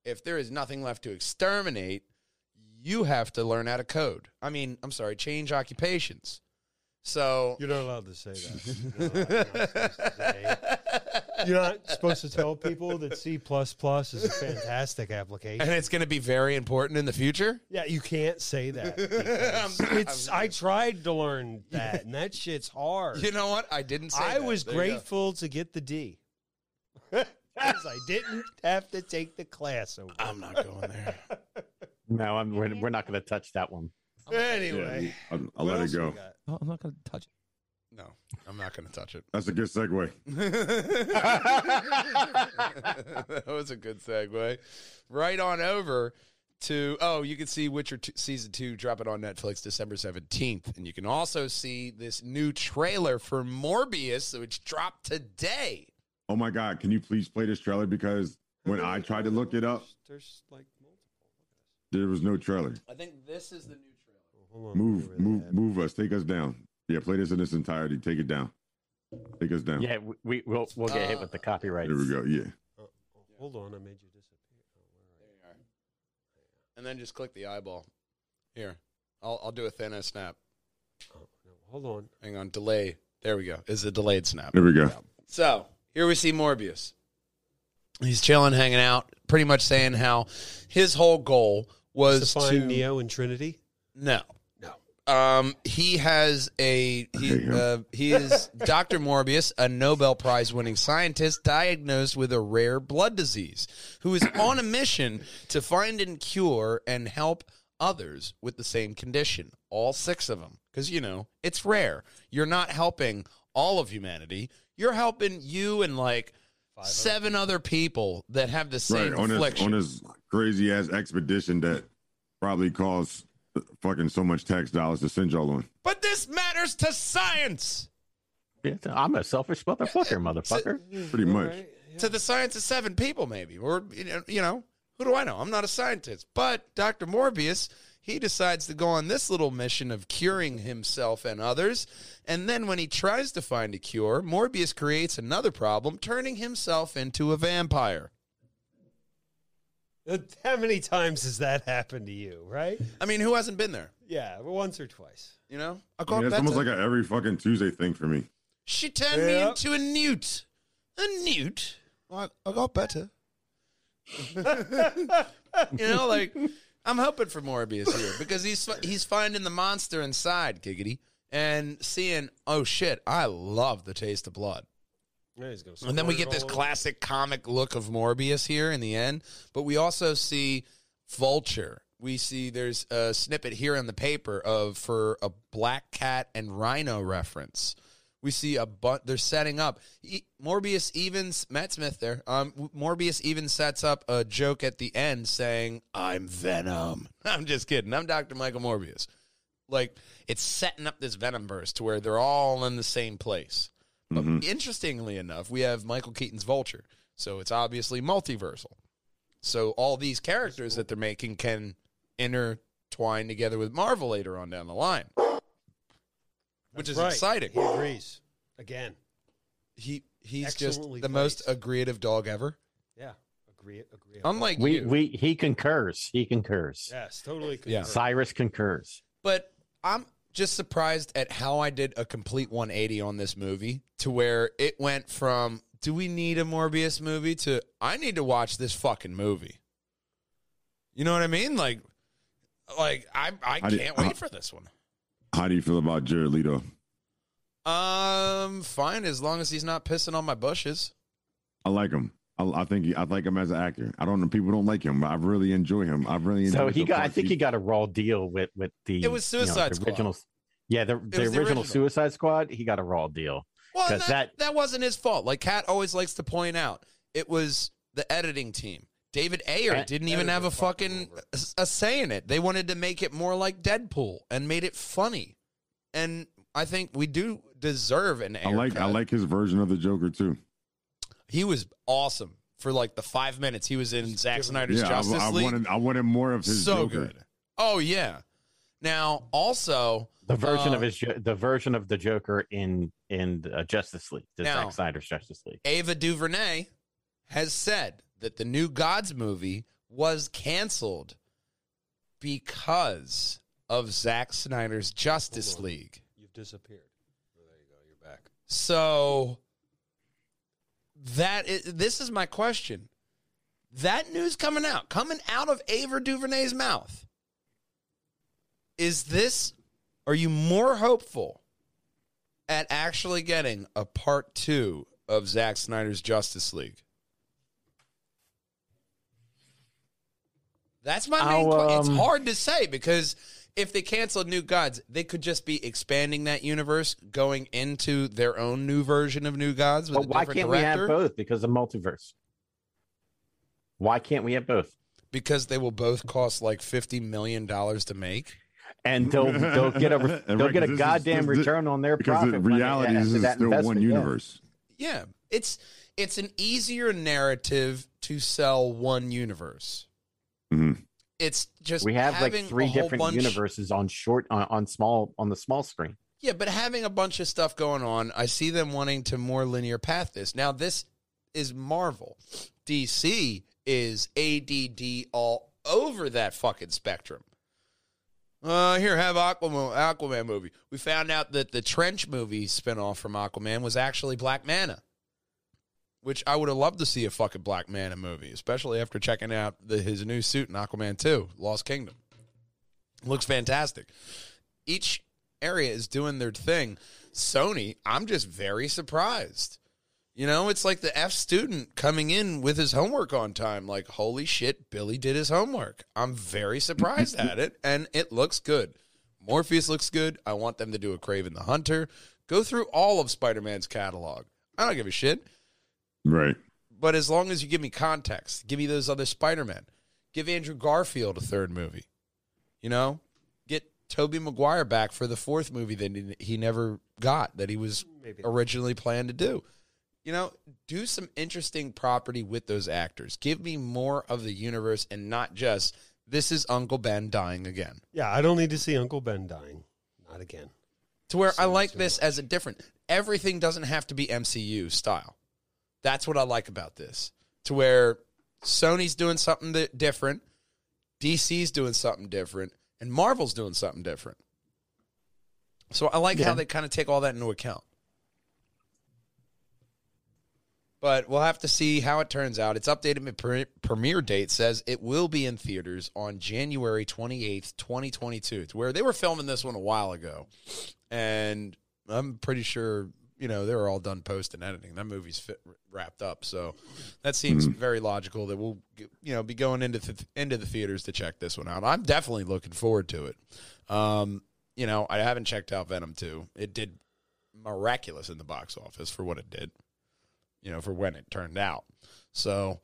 if there is nothing left to exterminate, you have to learn how to code. I mean, I'm sorry, change occupations. So You're not allowed to say that. *laughs* You're not supposed to tell people that C is a fantastic application. and it's going to be very important in the future. Yeah, you can't say that. *laughs* because it's. I tried to learn that, and that shit's hard. You know what? I didn't say I that. was There grateful to get the D. Because I didn't have to take the class over. I'm not going there. No, I'm, we're, we're not going to touch that one. Anyway, I'll, I'll let it go. Oh, I'm not going to touch it. No, I'm not going to touch it. *laughs* That's a good segue. that was a good segue. Right on over to oh, you can see Witcher two, season two dropping on Netflix December seventeenth, and you can also see this new trailer for Morbius, which dropped today. Oh my God, can you please play this trailer? Because when I tried to look it up, There's like multiple. there was no trailer. I think this is the new trailer. Hold on, Move, get rid of move, that. move us. Take us down. Yeah, play this in its entirety. Take it down. Take us down. Yeah, we- we we'll we'll get hit Uh, with the copyright. There we go. Yeah. Oh, oh, hold on, I made you disappear. Oh, where are There you are. And then just click the eyeball. Here, I'll I'll do a thin snap. Oh, no, hold on. Hang on, delay. There we go. Is a delayed snap. There we go. So here we see Morbius. He's chilling, hanging out, pretty much saying how his whole goal was to to find Neo and Trinity. no, No. Um, he has a he uh, he is *laughs* Dr. Morbius, a Nobel Prize winning scientist diagnosed with a rare blood disease, who is *coughs* on a mission to find and cure and help others with the same condition. All six of them, because you know it's rare. You're not helping all of humanity. You're helping you and like seven other people that have the same Right on this affliction. on this crazy ass expedition that probably costs fucking so much tax dollars to send y'all on. but this matters to science. I'm a selfish motherfucker, motherfucker. Mm-hmm. Pretty much. Right, yeah. to the science of seven people, maybe, or you know, you know, who do I know? I'm not a scientist, but Dr. Morbius, he decides to go on this little mission of curing himself and others, and then when he tries to find a cure, Morbius creates another problem, turning himself into a vampire. *laughs* How many times has that happened to you, right? I mean, who hasn't been there? Yeah, once or twice. You know, I I got mean, it's almost like a every fucking Tuesday thing for me. she turned me into a newt, a newt. I, I got better. *laughs* you know, like I'm hoping for Morbius here because he's he's finding the monster inside Giggity and seeing, oh shit, I love the taste of blood. Yeah, he's gonna And then we get this classic comic look of Morbius here in the end, but we also see Vulture. We see there's a snippet here in the paper of for a black cat and rhino reference. We see a but they're setting up E- Morbius even Matt Smith there. Um, Morbius even sets up a joke at the end saying, "I'm Venom." *laughs* I'm just kidding. I'm Doctor Michael Morbius. Like it's setting up this Venom verse to where they're all in the same place. But Mhm. interestingly enough, we have Michael Keaton's Vulture, so it's obviously multiversal. So all these characters that they're making can intertwine together with Marvel later on down the line, which is Right. exciting. He agrees again. He he's Excellently just the most agreeative dog ever. Yeah, agree. Agree. Unlike We you, we he concurs. He concurs. yes, totally. Yeah. Cyrus concurs. but I'm just surprised at how I did a complete 180 on this movie to where it went from do we need a Morbius movie to I need to watch this fucking movie. You know what I mean? Like like I I did- can't uh, wait for this one. How do you feel about Jared Leto? Um fine as long as he's not pissing on my bushes. I like him. I, I think I like him as an actor. I don't know. People don't like him, but I really enjoy him. I really enjoy. So he got. I think he- he got a raw deal with with the. It was you know, Suicide the Squad. original. Yeah, the, the was the original, original. Suicide Squad. He got a raw deal. Well, 'Cause that, that- that wasn't his fault. Like Kat always likes to point out, it was the editing team. David Ayer And- didn't even have a Editor fucked him fucking a, a say in it. They wanted to make it more like Deadpool and made it funny. And I think we do deserve an Ayer I like. cut. I like his version of the Joker too. He was awesome for like the five minutes he was in Zack Snyder's Yeah, Justice I League. wanted. I wanted more of his so Joker. good. Oh yeah. Now also The version Uh, of his, Jo- the version of the Joker in in uh, Justice League, the Now- Zack Snyder's Justice League. Ava DuVernay has said that the new Gods movie was canceled because of Zack Snyder's Justice League. You've disappeared. Oh, there you go. You're back. So that is, this is my question. That news coming out, coming out of Ava DuVernay's mouth. Is this are you more hopeful at actually getting a part 2 of Zack Snyder's Justice League? That's my main I'll, question. It's um, hard to say because if they canceled New Gods, they could just be expanding that universe, going into their own new version of New Gods with But a why can't we have both? Because of multiverse. Why can't we have both? Because they will both cost like fifty million dollars to make. And they'll they'll get a *laughs* they'll get 'cause a this is- goddamn this- return on their Because profit. in when reality, after is that still one investment, yeah. universe. Yeah, it's it's an easier narrative to sell one universe. Mhm. It's just We have like three different bunch- universes on short on, on small on the small screen. Yeah, but having a bunch of stuff going on, I see them wanting to more linear path this. Now, this is Marvel. DC is ADD all over that fucking spectrum. Uh, here, have Aquaman, Aquaman movie. We found out that the Trench movie spinoff from Aquaman was actually Black Manta, which I would have loved to see a fucking Black man in a movie, especially after checking out the, his new suit in Aquaman 2, Lost Kingdom. Looks fantastic. Each area is doing their thing. Sony, I'm just very surprised. You know, it's like the F student coming in with his homework on time. Like, holy shit, Billy did his homework. I'm very surprised at it, and it looks good. Morpheus looks good. I want them to do a Kraven the Hunter. Go through all of Spider Man's catalog. I don't give a shit. Right. But as long as you give me context, give me those other Spider Men. Give Andrew Garfield a third movie. You know, get Tobey Maguire back for the fourth movie that he- he never got that he was Maybe. originally planned to do. You know, do some interesting property with those actors. Give me more of the universe and not just this is Uncle Ben dying again. Yeah, I don't need to see Uncle Ben dying. Not again. To where I like so- this as a different. Everything doesn't have to be MCU style. That's what I like about this. To where Sony's doing something that different, DC's doing something different, and Marvel's doing something different. So I like how they kind of take all that into account. But we'll have to see how it turns out. Its updated pre- premiere date says it will be in theaters on January 28th, 2022. To where they were filming this one a while ago. And I'm pretty sure, you know, they were all done post and editing. That movie's fit, wrapped up. So that seems very logical that we'll, you know, be going into th- into the theaters to check this one out. I'm definitely looking forward to it. Um, you know, I haven't checked out Venom 2. It did miraculous in the box office for what it did you know, for when it turned out. So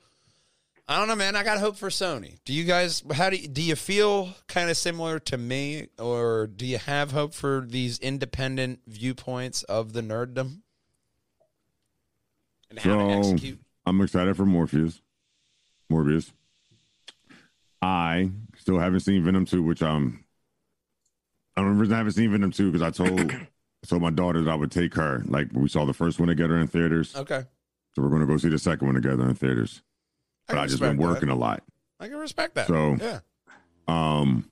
I don't know, man. I got hope for Sony. Do you guys? How do you, do you feel? Kind of similar to me, or do you have hope for these independent viewpoints of the nerddom and how to So- execute? I'm excited for Morpheus. Morpheus. I still haven't seen Venom 2, which um I don't reason I haven't seen Venom 2 because I told *coughs* told my daughter that I would take her. Like we saw the first one together in theaters. Okay, So we're gonna go see the second one together in theaters. I But can I just been working That. a lot. I can respect that. So- yeah, Um,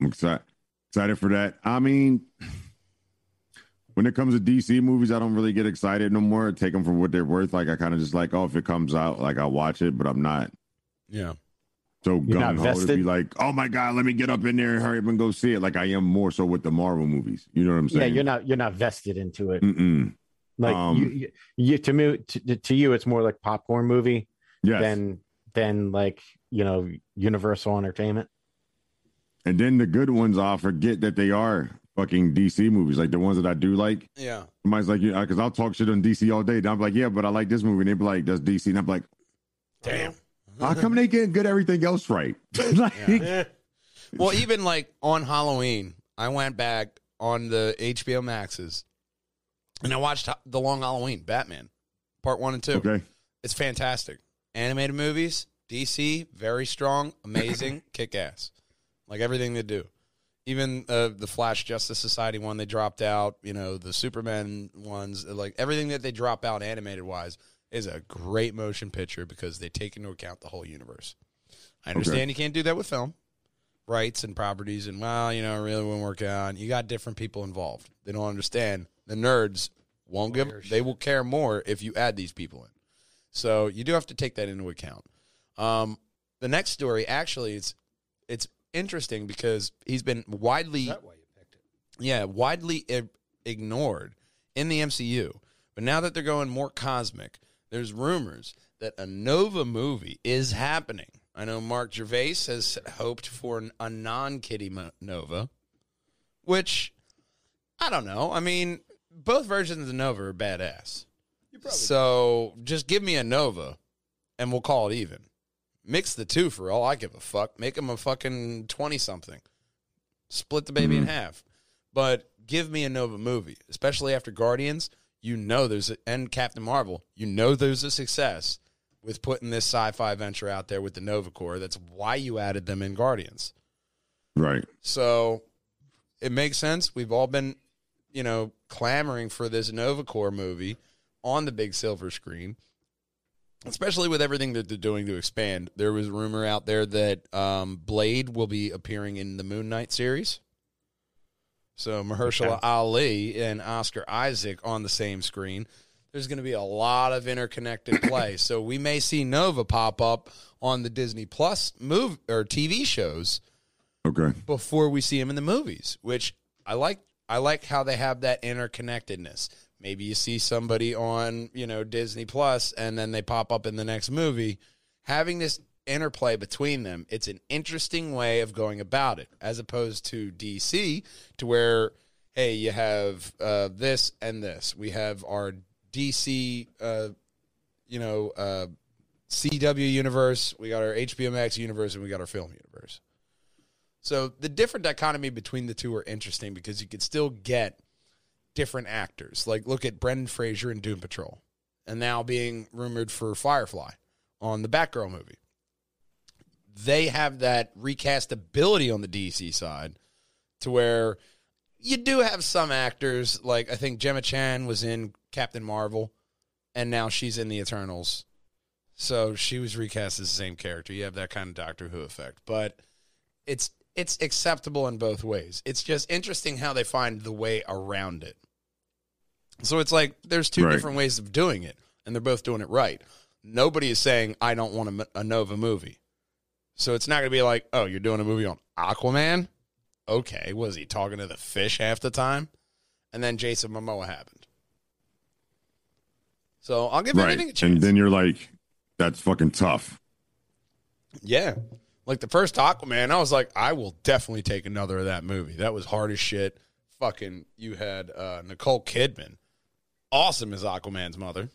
I'm excited excited for that. I mean, when it comes to DC movies, I don't really get excited no more. I take them for what they're worth. Like I kind of just like, oh, if it comes out, like I'll watch it, but I'm not yeah. so You're not ho to be like, oh my god, let me get up in there and hurry up and go see it. Like I am more so with the Marvel movies. You know what I'm saying? Yeah, you're not you're not vested into it. Mm-mm. Like Um, you, you, you to me to, to you, it's more like popcorn movie Yes. than than like you know Universal Entertainment. and then the good ones, I'll forget that they are fucking DC movies. Like the ones that I do like. Yeah. Somebody's like, yeah, because I'll talk shit on DC all day. And I'm like, yeah, but I like this movie. And they be like, that's DC. And I'm like, Damn. how come they getting good everything else right? *laughs* like, *laughs* Well, even like on Halloween, I went back on the HBO Maxes and I watched The Long Halloween, Batman, part one and two. okay. It's fantastic. Animated movies, DC, very strong, amazing, *laughs* kick ass. Like everything they do. Even uh, the Flash Justice Society one they dropped out, you know, the Superman ones, like everything that they drop out animated wise is a great motion picture because they take into account the whole universe. I understand Okay. you can't do that with film, rights and properties, and well, you know, it really won't work out. You got different people involved. They don't understand. The nerds won't give. They will care more if you add these people in. So you do have to take that into account. Um, the next story actually it's it's interesting because he's been widely Is that why you picked it? yeah, widely I- ignored in the MCU. But now that they're going more cosmic, there's rumors that a Nova movie is happening. I know Mark Gervais has hoped for an, a non Kitty Nova, which I don't know. I mean, both versions of Nova are badass. So just give me a Nova and we'll call it even. Mix the two for all I give a fuck. Make them a fucking 20 something. Split the baby in mm-hmm. half. But give me a Nova movie, especially after Guardians. You know there's a, and Captain Marvel. You know there's a success with putting this sci-fi venture out there with the Nova Corps. That's why you added them in Guardians. Right. So it makes sense. We've all been, you know, clamoring for this Nova Corps movie on the big silver screen, especially with everything that they're doing to expand. There was a rumor out there that um, Blade will be appearing in the Moon Knight series. So Mahershala Okay. Ali and Oscar Isaac on the same screen. There's going to be a lot of interconnected *coughs* play. so we may see Nova pop up on the Disney Plus move or TV shows Okay. before we see him in the movies, which I like. I like how they have that interconnectedness. Maybe you see somebody on, you know, Disney Plus and then they pop up in the next movie. Having this interplay between them, it's an interesting way of going about it, as opposed to DC, to where, hey, you have uh, this and this. We have our DC, uh, you know, uh, CW universe. We got our HBO Max universe, and we got our film universe. So the different dichotomy between the two are interesting because you could still get different actors. Like look at Brendan Fraser in Doom Patrol, and now being rumored for Firefly on the Batgirl movie. They have that recastability on the DC side to where you do have some actors like I think Gemma Chan was in Captain Marvel, and now she's in the Eternals. So she was recast as the same character. You have that kind of Doctor Who effect, but it's it's acceptable in both ways. It's just interesting how they find the way around it. So it's like there's two Right. different ways of doing it, and they're both doing it right. Nobody is saying I don't want a, a Nova movie, so it's not going to be like, oh, you're doing a movie on Aquaman. Okay, was he talking to the fish half the time? And then Jason Momoa happened. So I'll give Right. everything a chance. And then you're like, that's fucking tough. Yeah. Like the first Aquaman, I was like, I will definitely take another of that movie. That was hard as shit. Fucking, you had uh, Nicole Kidman, awesome as Aquaman's mother.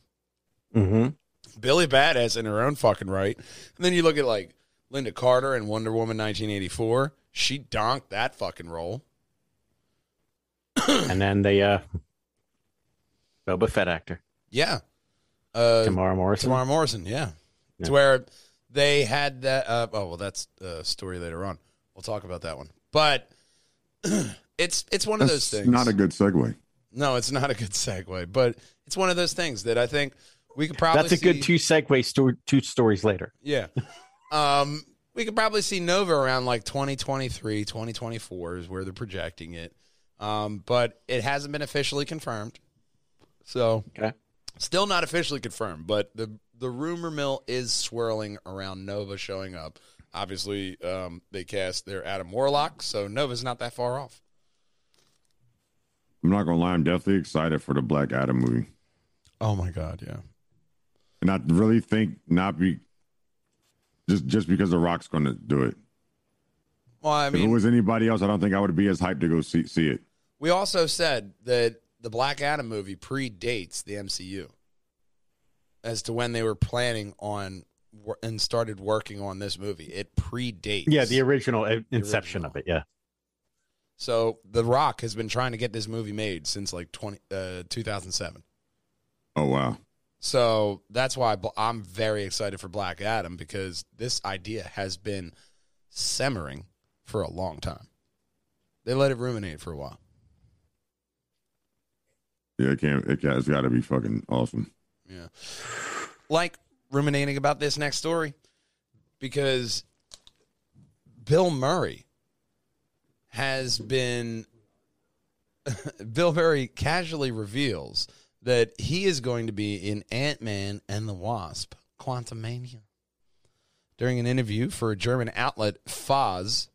Mm-hmm. Billy Badass in her own fucking right. And then you look at like Lynda Carter in Wonder Woman 1984. She donked that fucking role. and then the uh, Boba Fett actor Yeah. Uh, Temuera Morrison. Temuera Morrison, yeah. Yeah. To where they had that. Uh, oh well, that's a story later on. We'll talk about that one. But *clears throat* it's it's one of those things. not a good segue. no, it's not a good segue, but it's one of those things that I think we could probably. That's a see, good two segue sto- two stories later. Yeah. um, we could probably see Nova around like 2023, 2024 is where they're projecting it. Um, but it hasn't been officially confirmed. So Okay. Still not officially confirmed, but the the rumor mill is swirling around Nova showing up. Obviously, um, they cast their Adam Warlock, so Nova's not that far off. I'm not gonna lie, I'm definitely excited for the Black Adam movie. Oh my god, yeah. And I really think not be just just because the Rock's gonna do it. Well, I mean, if it was anybody else, I don't think I would be as hyped to go see see it. we also said that the Black Adam movie predates the MCU as to when they were planning on wor- and started working on this movie. It predates. Yeah, the original uh, inception original. of it. Yeah. so The Rock has been trying to get this movie made since like 20, uh, 2007. Oh wow. So that's why I'm very excited for Black Adam because this idea has been simmering for a long time. They let it ruminate for a while. Yeah, it can't it has gotta be fucking awesome. Yeah. Like ruminating about this next story because Bill Murray has been *laughs* Bill Murray casually reveals that he is going to be in Ant Man and the Wasp: Quantumania. During an interview for a German outlet, Faz,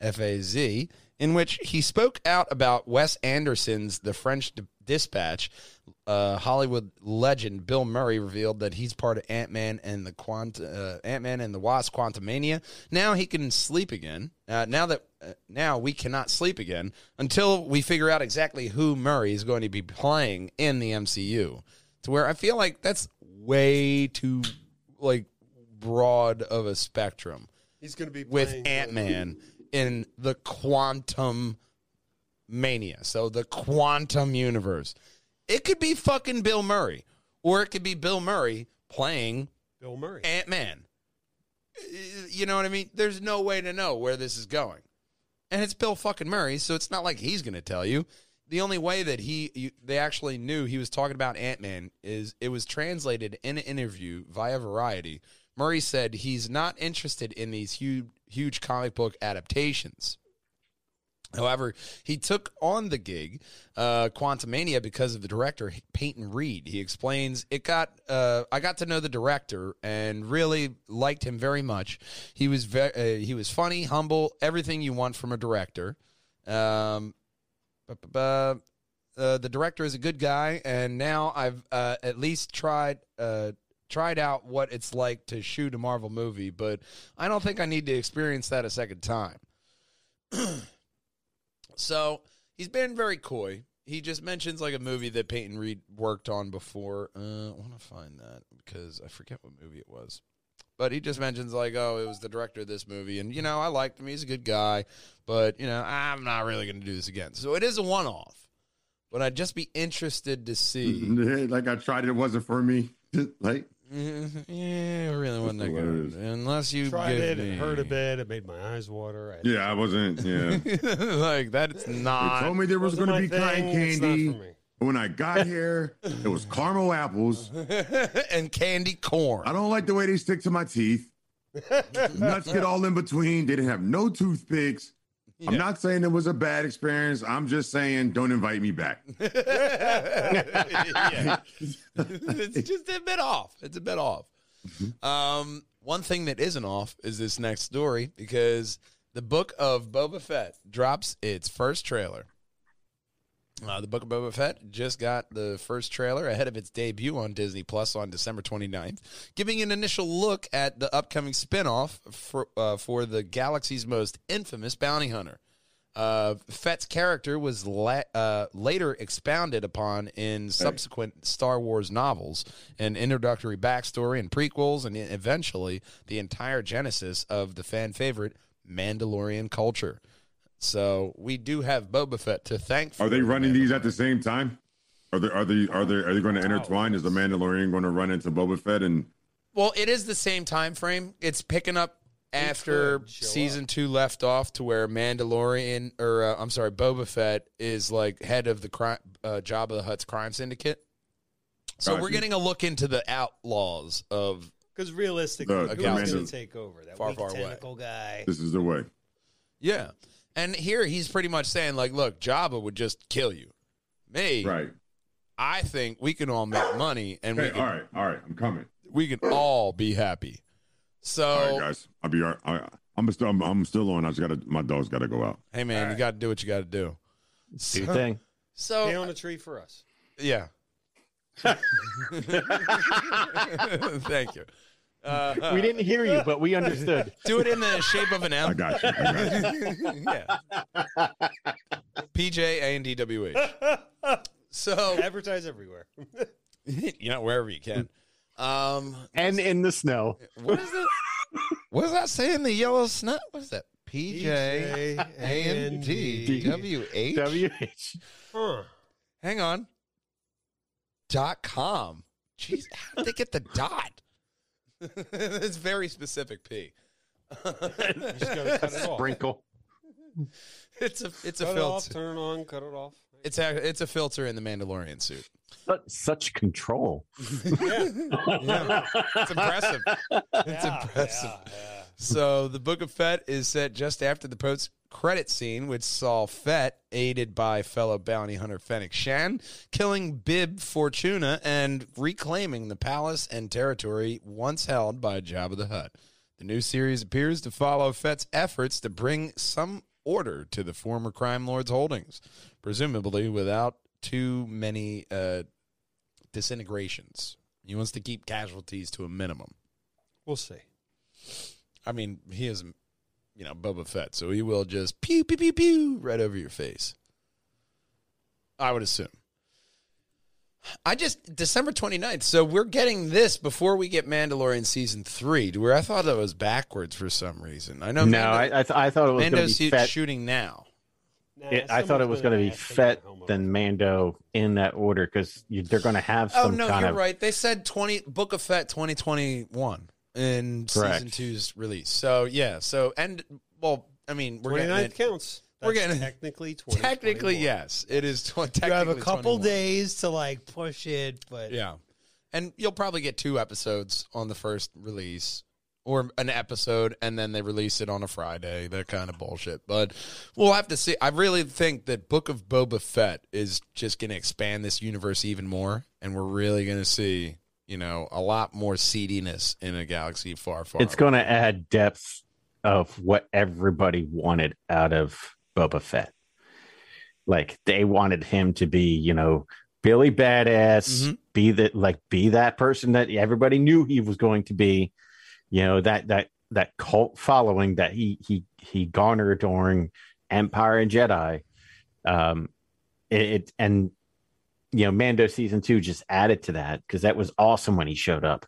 F A Z, in which he spoke out about Wes Anderson's The French Dispatch. Uh, Hollywood legend Bill Murray revealed that he's part of Ant Man and the Quant uh, Ant Man and the Wasp: Quantumania. Now he can sleep again. Uh, now that uh, now we cannot sleep again until we figure out exactly who Murray is going to be playing in the MCU. To where I feel like that's way too like broad of a spectrum He's going to be with Ant Man in the quantum mania. So the quantum universe. It could be fucking Bill Murray, or it could be Bill Murray playing Bill Murray. Ant Man. You know what I mean? There's no way to know where this is going. And it's Bill fucking Murray, so it's not like he's going to tell you. The only way that he you, they actually knew he was talking about Ant Man is it was translated in an interview via Variety. Murray said he's not interested in these huge huge comic book adaptations. However, he took on the gig, uh, Quantumania, because of the director Peyton Reed. He explains it got uh, I got to know the director and really liked him very much. He was ve- uh, he was funny, humble, everything you want from a director. Um, uh, the director is a good guy, and now I've uh, at least tried uh, tried out what it's like to shoot a Marvel movie, but I don't think I need to experience that a second time. *clears throat* So he's been very coy. He just mentions like a movie that Peyton Reed worked on before. Uh, I want to find that because I forget what movie it was. But he just mentions like, oh, it was the director of this movie, and you know, I liked him. He's a good guy, but you know, I'm not really going to do this again. So it is a one-off. But I'd just be interested to see. *laughs* like I tried it, it wasn't for me. *laughs* like. Mm-hmm. yeah, it really wasn't that good. hilarious. Unless you Tried give it me... and heard a bit. It made my eyes water. I, yeah, I wasn't. Yeah, *laughs* like that. It's they not. told me there was Wasn't going to my be cotton thing, it's not candy. for me. When I got *laughs* here, it was caramel apples. *laughs* and candy corn. I don't like the way they stick to my teeth. Nuts get all in between. They didn't have no toothpicks. I'm not saying it was a bad experience. I'm just saying don't invite me back. *laughs* it's just a bit off. It's a bit off. Um, one thing that isn't off is this next story because the book of Boba Fett drops its first trailer. Uh, the book of Boba Fett just got the first trailer ahead of its debut on Disney Plus on December 29th, giving an initial look at the upcoming spinoff for uh, for the galaxy's most infamous bounty hunter. Uh, Fett's character was la- uh, later expounded upon in subsequent Star Wars novels, an introductory backstory and prequels, and eventually the entire genesis of the fan favorite Mandalorian culture. So we do have Boba Fett to thank. For Are they running these at the same time? Are they are they are they are they going to intertwine? Is the Mandalorian going to run into Boba Fett and Well, it is the same time frame. It's picking up after could show season two left off to where Mandalorian or uh, I'm sorry, Boba Fett is like head of the crime, uh, Jabba the Hutt's crime syndicate. So Gotcha. we're getting a look into the outlaws of Because realistically, The- who's going to take over? That Far, weak far away. guy. this is the way? yeah. And here he's pretty much saying like, look, Jabba would just kill you. Me, Right. I think we can all make money and we can, all right, all right. I'm coming. we can all be happy. So All right, guys. I'll be. all right. I, I'm still. I'm, I'm still on. I just gotta. My dog's gotta go out. hey man, you got to do what you got to do. Do your thing. So Stay on the tree for us. Yeah. *laughs* *laughs* Thank you. Uh, we didn't hear you, but we understood. *laughs* do it in the shape of an I M. got you. I got you. *laughs* yeah. PJ A N D W H. So Advertise everywhere. *laughs* you know wherever you can. Um, And in the snow. what is it? What does that say in the yellow snow? What is that? PJ A N D W H. WH. Huh. Hang on. Dot com. Jeez, how did they get the dot? *laughs* it's very specific. P. Just cut it. Sprinkle. It's a it's a Cut it off, filter. turn on, cut it off. It's a it's a filter in the Mandalorian suit. Such, such control. It's impressive. It's impressive. So the Book of Fett is set just after the post credit scene, which saw Fett aided by fellow bounty hunter Fennec Shand, killing Bib Fortuna and reclaiming the palace and territory once held by Jabba the Hutt. The new series appears to follow Fett's efforts to bring some order to the former crime lord's holdings, presumably without too many uh, disintegrations. He wants to keep casualties to a minimum. We'll see. I mean, he is, you know, Boba Fett, so he will just pew pew pew pew right over your face. I would assume. I just December 29th. So we're getting this before we get Mandalorian season three. Where I thought that was backwards for some reason. I know. No, Mando, I, I, th- I thought it was Mando's be Fett. shooting now. Nah, It, I thought it was going to be Fett then Mando in that order because they're going to have oh, some. Oh no, kind you're of right. They said 20 Book of Fett 2021 in season two's release. So yeah. So and well, I mean, we're getting it. counts. We're getting- *laughs* technically 20. Technically, yes, it is. Tw- technically You have a couple 21. days to like push it, but Yeah. And you'll probably get two episodes on the first release or an episode and then they release it on a Friday, that kind of bullshit. But we'll have to see. I really think that Book of Boba Fett is just going to expand this universe even more and we're really going to see, you know, a lot more seediness in a galaxy far far. It's going to add depth of what everybody wanted out of Boba Fett. Like they wanted him to be, you know, Billy badass, Mhm. be that like be that person that everybody knew he was going to be. You know that that that cult following that he he he garnered during Empire and Jedi. Um, it, it and you know Mando season two just added to that because that was awesome when he showed up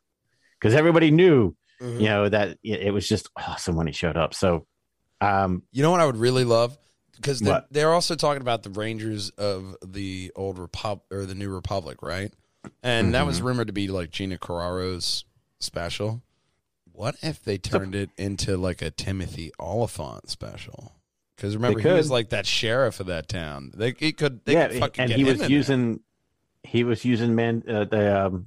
because everybody knew Mhm. you know that it, was just awesome when he showed up so um You know what I would really love? Because they're, they're also talking about the Rangers of the old Republic or the New Republic, right? And that was Mm-hmm. rumored to be like Gina Carano's special. What if they turned it into like a Timothy Olyphant special? Because remember, he was like that sheriff of that town. They he could, they yeah could fucking and he was in using he was using man uh, the um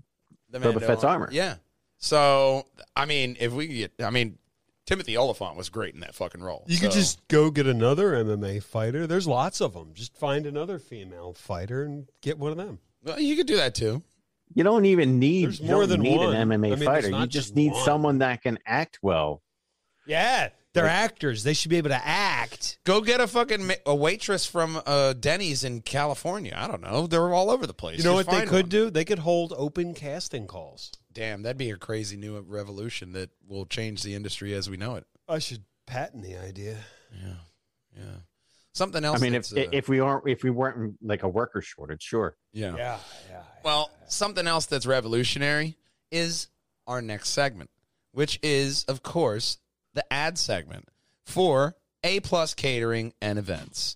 there. Boba Fett's armor. Yeah. So I mean, if we get, I mean, Timothy Olyphant was great in that fucking role. you could just go get another MMA fighter. There's lots of them. Just find another female fighter and get one of them. Well, you could do that too. you don't even need There's more than need one. an MMA I mean, fighter you just just need one. someone that can act well Yeah, they're actors. They should be able to act. Go get a fucking ma- a waitress from uh, Denny's in California. I don't know. They're all over the place. You know Just what they find could one. do? They could hold open casting calls. Damn, that'd be a crazy new revolution that will change the industry as we know it. I should patent the idea. Yeah, yeah. Something else. i mean if uh, if we aren't if we weren't in, like a worker shortage sure yeah. Yeah, yeah. Well, something else that's revolutionary is our next segment, which is, of course, the ad segment for A Plus Catering and Events.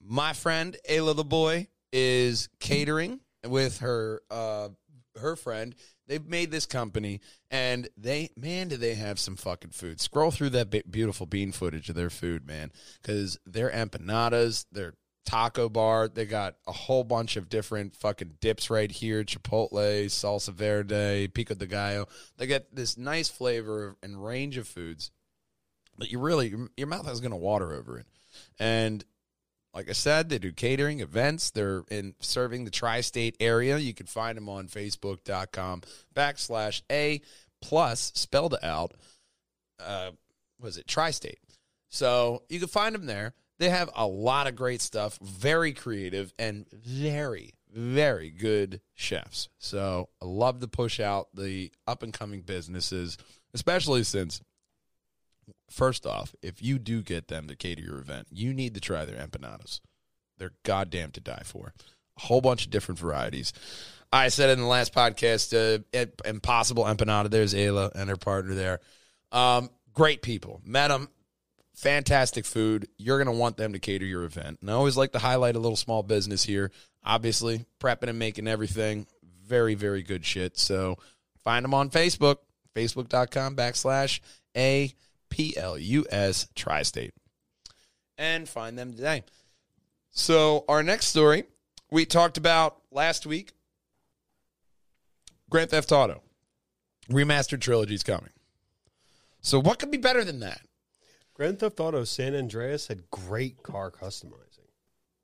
My friend Ayla the Boy is catering with her uh, her friend. They've made this company, and they man, do they have some fucking food? Scroll through that bi- beautiful bean footage of their food, man, because their empanadas, their taco bar. They got a whole bunch of different fucking dips right here: chipotle, salsa verde, pico de gallo. They get this nice flavor and range of foods you really your, your mouth is going to water over it. And like I said, they do catering events. They're in serving the tri-state area. You can find them on Facebook.com backslash a plus spelled out. Uh, was it tri-state? So you can find them there. They have a lot of great stuff, very creative and very, very good chefs. So I love to push out the up and coming businesses, especially since, first off, if you do get them to cater your event, you need to try their empanadas. They're goddamn to die for. A whole bunch of different varieties. I said in the last podcast, uh, Impossible Empanada. There's Ayla and her partner there. Um, great people. Met them fantastic food. You're going to want them to cater your event. And I always like to highlight a little small business here. Obviously, prepping and making everything. Very, very good shit. So find them on Facebook, facebook.com backslash A P L U S Tri State. And find them today. So our next story we talked about last week Grand Theft Auto remastered trilogy is coming. So what could be better than that? Grand Theft Auto San Andreas had great car customizing.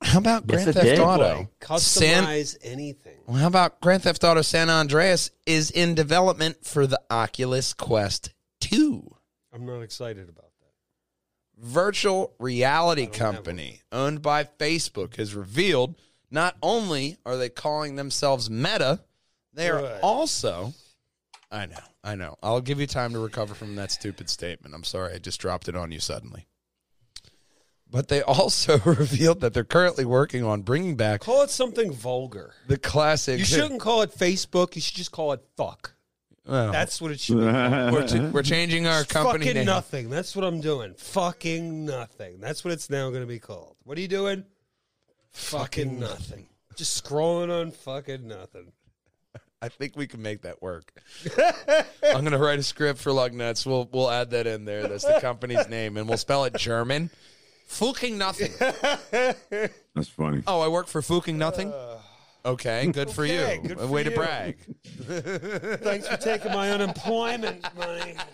How about Yes, Grand it Theft did. Auto? San, Customize anything. well, how about Grand Theft Auto San Andreas is in development for the Oculus Quest 2. I'm not excited about that. virtual reality I don't have company owned by Facebook has revealed not only are they calling themselves Meta, they are also. I know, I know. I'll give you time to recover from that stupid statement. I'm sorry, I just dropped it on you suddenly. But they also *laughs* revealed that they're currently working on bringing back Call it something vulgar. the classic. You shouldn't call it Facebook. You should just call it fuck. Well, That's what it should be. called. *laughs* we're, ch- we're changing our company Fucking name. nothing. That's what I'm doing. Fucking nothing. That's what it's now going to be called. What are you doing? Fucking nothing. Just scrolling on fucking nothing. *laughs* I think we can make that work. *laughs* I'm gonna write a script for Lug Nuts. We'll we'll add that in there. That's the company's name, and we'll spell it German. Fucking nothing. That's funny. Oh, I work for Fucking nothing. Uh, Okay, good for Okay, you. good A for Way to you. brag. Thanks for taking my unemployment money. *laughs*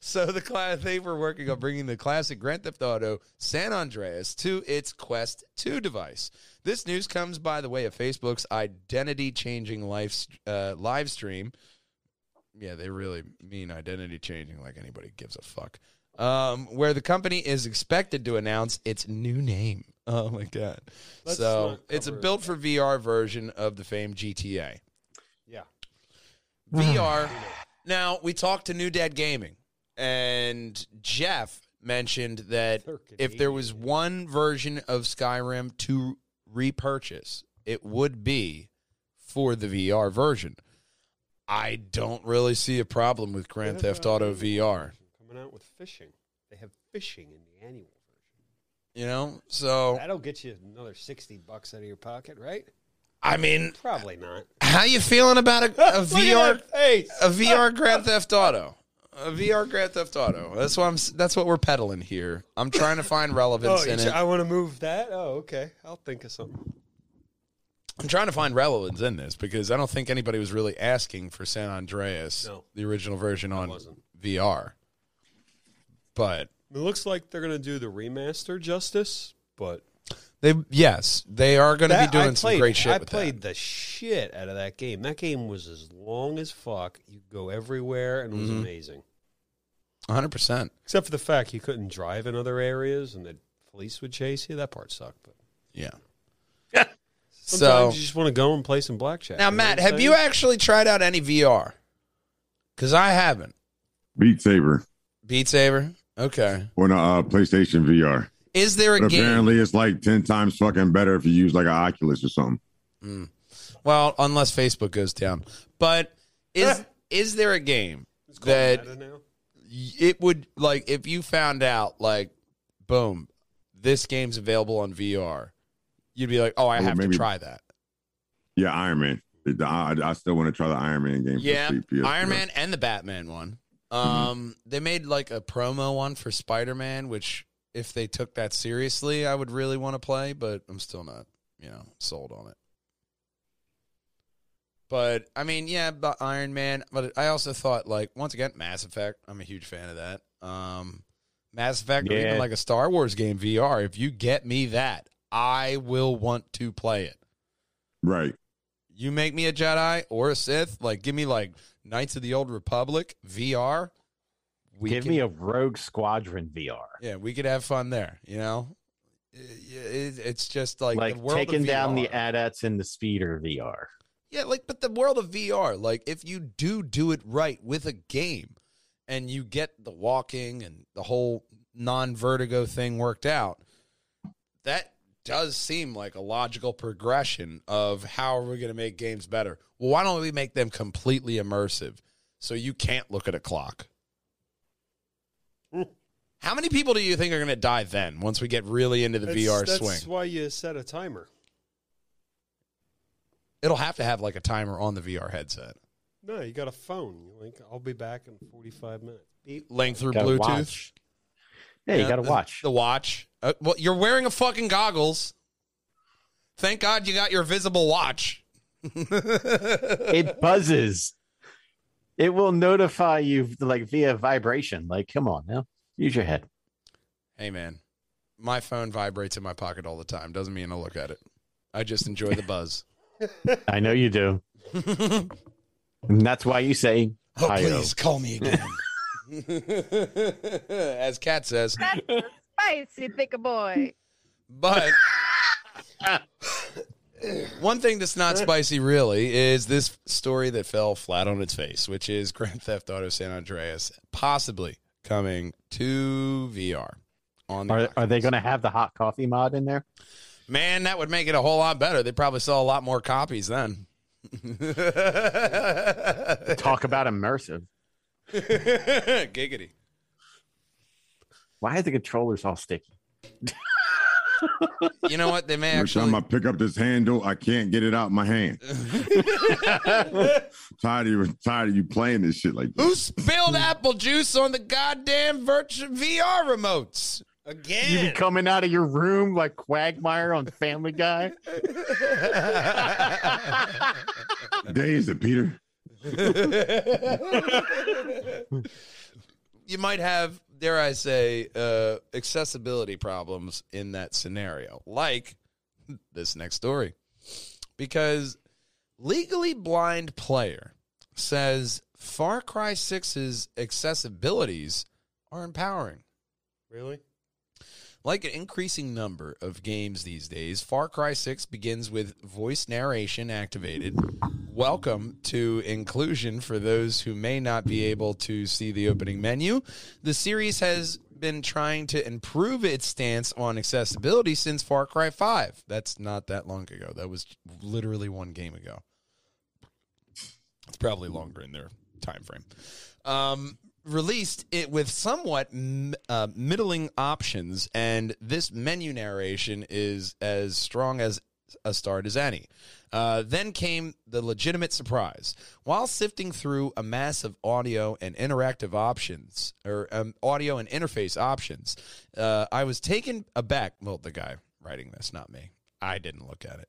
So the class they were working on bringing the classic Grand Theft Auto San Andreas to its Quest 2 device. This news comes by the way of Facebook's identity-changing live uh, live stream. Yeah, they really mean identity changing like anybody gives a fuck. Um, where the company is expected to announce its new name. *laughs* Oh my god! Let's so it's a built for VR version of the famed GTA. Yeah. VR. Now we talked to New Dad Gaming, and Jeff mentioned that if there was one version of Skyrim to repurchase, it would be for the VR version. I don't really see a problem with Grand Theft Auto VR. Coming out with fishing. They have fishing in the annual. You know, so That'll get you another 60 bucks out of your pocket, right? I mean, Probably not. how you feeling about a, a *laughs* VR a VR Grand Theft Auto. A VR Grand Theft Auto. That's what I'm. That's what we're peddling here. I'm trying to find relevance *laughs* Oh, in it. I want to move that? Oh, okay. I'll think of something. I'm trying to find relevance in this because I don't think anybody was really asking for San Andreas, No. the original version on. VR. But It looks like they're going to do the remaster justice, but they, yes, they are going to be That- I doing some great shit I with played the shit out of that game. That game was as long as fuck. You go everywhere and it was Mhm. amazing. 100. percent Except for the fact you couldn't drive in other areas and the police would chase you. That part sucked. But Yeah. *laughs* sometimes so you just want to go and play some blackjack. now, Matt, have you actually tried out any VR? Because I haven't. Beat Saber Beat Saber. Okay. on a uh, PlayStation VR. Is there a But game? apparently, it's like ten times fucking better if you use like an Oculus or something. Well, unless Facebook goes down. But is *laughs* is there a game It's that now? it would like if you found out like boom, this game's available on VR, you'd be like, "Oh, I Well, have to try that." Yeah, Iron Man. The- I, I still want to try the Iron Man game. Yeah, the PS4. Iron Man and the Batman one. Um they made like a promo one for Spider-Man which if they took that seriously, I would really want to play, but I'm still not, you know, sold on it. But I mean, yeah, but Iron Man. But I also thought, like, once again, Mass Effect. I'm a huge fan of that. Um, Mass Effect, or even like a Star Wars game VR. If you get me that, I will want to play it. Right. You make me a Jedi or a Sith, like give me like Knights of the Old Republic VR. We Give can- me a Rogue Squadron VR. yeah, we could have fun there. You know, It- it's just like, Like, the world taking down the VR. AT-ATs in the speeder VR. Yeah, like, but the world of VR, like, if you do do it right with a game and you get the walking and the whole non vertigo thing worked out, that does seem like a logical progression of how are we going to make games better. Well, why don't we make them completely immersive so you can't look at a clock? Hmm. How many people do you think are going to die then once we get really into the That's- VR that's swing? That's why you set a timer. It'll have to have like a timer on the VR headset. No, you got a phone. You link. I'll be back in 45 minutes. Beep. Link through Bluetooth. watch. Yeah, you got to the- watch. the watch. Uh, well, you're wearing a fucking goggles. Thank God you got your visible watch. *laughs* It buzzes. It will notify you like via vibration. Like, come on now, use your head. Hey man, my phone vibrates in my pocket all the time. Doesn't mean I look at it. I just enjoy the buzz. *laughs* I know you do. *laughs* and that's why you say, Oh, Hi-yo. please call me again. *laughs* As Kat says, That's a spicy thicker boy. but *laughs* one thing that's not spicy really is this story that fell flat on its face, which is Grand Theft Auto San Andreas possibly coming to VR. On the are, are they going to have the hot coffee mod in there? Man, that would make it a whole lot better. They probably sell a lot more copies then. *laughs* Talk about immersive. *laughs* Giggity. Why are the controllers all sticky? You know what? They may Every actually. time I pick up this handle, I can't get it out my hand. *laughs* *laughs* tired of you, tired of you playing this shit like This. Who spilled apple juice on the goddamn virtual VR remotes? Again. You be coming out of your room like Quagmire on Family Guy. Day is it, Peter? *laughs* You might have, dare I say, uh, accessibility problems in that scenario, like this next story. Because legally blind player says Far Cry 6's accessibilities are empowering. really? Like an increasing number of games these days, Far Cry 6 begins with voice narration activated. Welcome to inclusion for those who may not be able to see the opening menu. The series has been trying to improve its stance on accessibility since Far Cry 5. That's not that long ago. That was literally one game ago. It's probably longer in their time frame. Um, released it with somewhat uh, middling options, and this menu narration is as strong as a start as any. Uh, then came the legitimate surprise. While sifting through a mass of audio and interactive options, or um, audio and interface options, uh, I was taken aback. Well, the guy writing this, not me. I didn't look at it.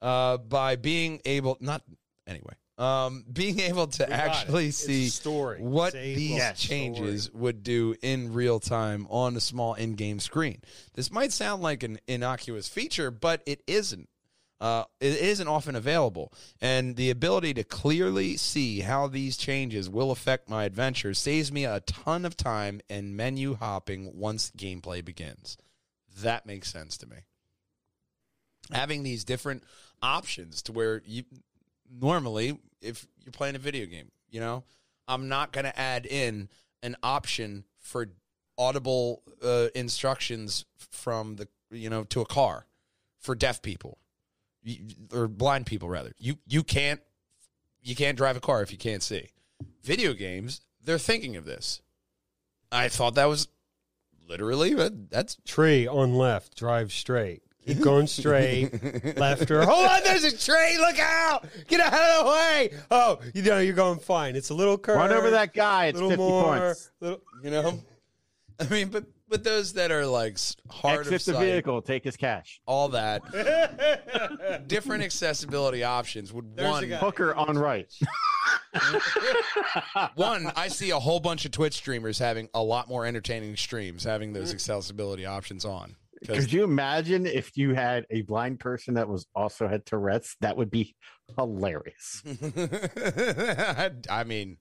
Uh, by being able, not anyway, um, being able to it. actually see story. what these full changes would do in real time on a small in-game screen. This might sound like an innocuous feature, but it isn't. Uh, it isn't often available, and the ability to clearly see how these changes will affect my adventure saves me a ton of time and menu hopping once gameplay begins. That makes sense to me. Having these different options to where you normally, if you're playing a video game, you know, I'm not going to add in an option for audible uh, instructions from the, you know, to a car for deaf people or blind people rather. You you can't you can't drive a car if you can't see. Video games, they're thinking of this. I thought that was literally that's Tree on left, drive straight. Keep going straight. left or hold on, there's a train. Look out! Get out of the way. Oh, you know you're going fine. It's a little curve. Run over that guy. It's little 50 more. points. Little, you know. I mean, but but those that are like s- hard of Exit the sight, vehicle. Take his cash. all that *laughs* different accessibility options would There's one guy. Hooker on right. *laughs* one I see a whole bunch of Twitch streamers having a lot more entertaining streams having those accessibility options on. 'Cause- Could you imagine if you had a blind person that was also had Tourette's? That would be hilarious. *laughs* I mean,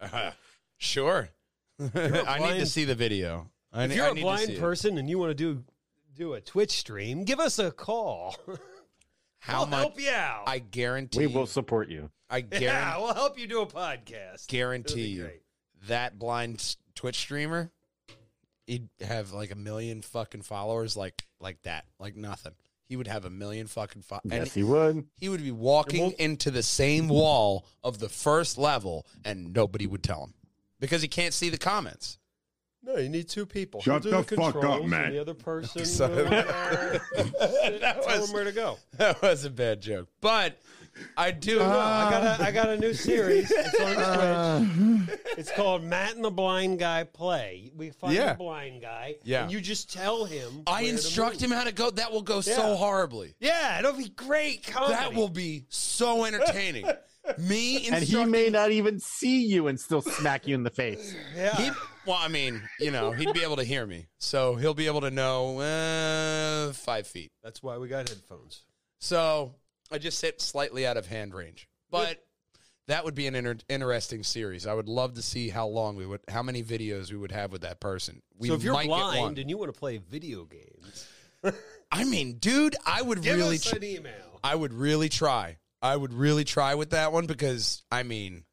uh, sure. *laughs* I need to see the video. I, if you're I a blind see it. person and you want to do do a Twitch stream, give us a call. *laughs* how we'll much? help you out. I guarantee. We will support you. I guarantee. yeah, we'll help you do a podcast. Guarantee you great. that blind Twitch streamer, he'd have like a million fucking followers, like like that, like nothing. He would have a million fucking followers, and Yes, he would. he would be walking won't- into the same wall of the first level, and nobody would tell him because he can't see the comments. No, you need two people. Shut He'll do the fuck up, controls, and Matt. The other *laughs* person Son uh, *laughs* That tell was- him where to go. *laughs* That was a bad joke, but I do. No, I got a I got a new series. It's on *laughs* Twitch. Uh, It's called Matt and the Blind Guy Play. We find Yeah. a blind guy. Yeah. And you just tell him. I where to instruct move. him how to go. That will go so Yeah. horribly. Yeah, it'll be great. Comedy. That will be so entertaining. *laughs* Me and he instructing may not even see you and still smack you in the face. *laughs* Yeah. He, well, I mean, you know, he'd be able to hear me, so he'll be able to know uh, five feet. That's why we got headphones. So I just sit slightly out of hand range, but that would be an inter- interesting series. I would love to see how long we would, how many videos we would have with that person. We so if you're might get one. blind and you want to play video games, *laughs* I mean, dude, I would give really, us tr- an email. I would really try. I would really try with that one because I mean,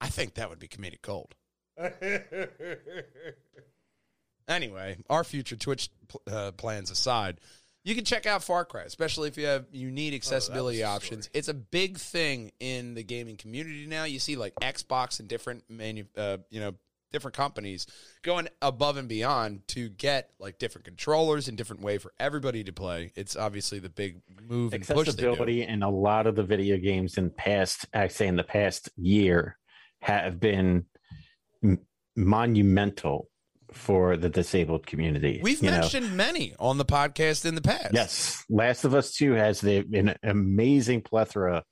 I think that would be comedic gold. *laughs* Anyway, our future Twitch uh, plans aside, you can check out Far Cry, especially if you have you need accessibility the options. It's a big thing in the gaming community now. You see like Xbox and different manu- uh, you know different companies going above and beyond to get like different controllers and different way for everybody to play. It's obviously the big move and push. Accessibility in a lot of the video games in past, I say in the past year, have been monumental for the disabled community. We've you know? mentioned many on the podcast in the past. Yes, Last of Us Two has the an amazing plethora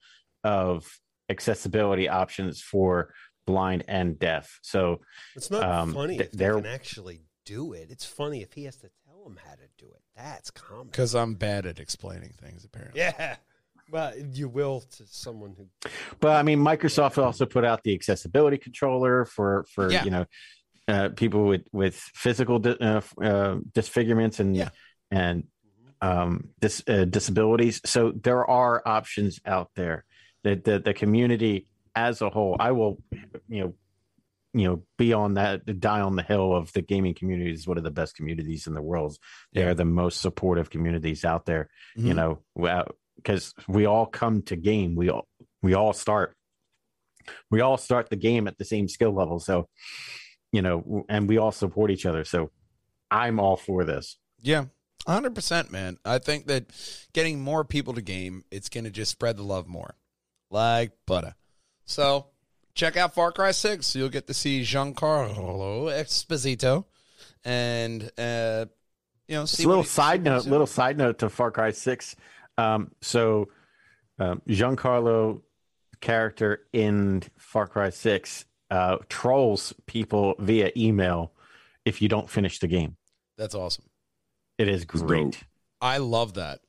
of accessibility options for blind and deaf. So It's not Um, funny th- if they can actually do it. It's funny if he has to tell him how to do it. That's comedy. because I'm bad at explaining things. Apparently, Yeah. Well, you will to someone who. But I mean, Microsoft also put out the accessibility controller for for Yeah. you know uh, people with with physical di- uh, uh, disfigurements and Yeah. and um, dis- uh, disabilities. So there are options out there. The, the the community as a whole, I will you know you know be on that die on the hill of the gaming community is one of the best communities in the world. They Yeah. are the most supportive communities out there. You Mhm. know, because we all come to game. We all we all start we all start the game at the same skill level so you know and we all support each other so i'm all for this Yeah, hundred percent, man. I think that getting more people to game, it's gonna just spread the love more, like butter. So check out Far Cry Six. You'll get to see Giancarlo Esposito, and uh, you know, see a little side note little side note to far cry 6 um, so um, giancarlo character in far cry 6 uh, trolls people via email if you don't finish the game That's awesome. it is dope. great I love that.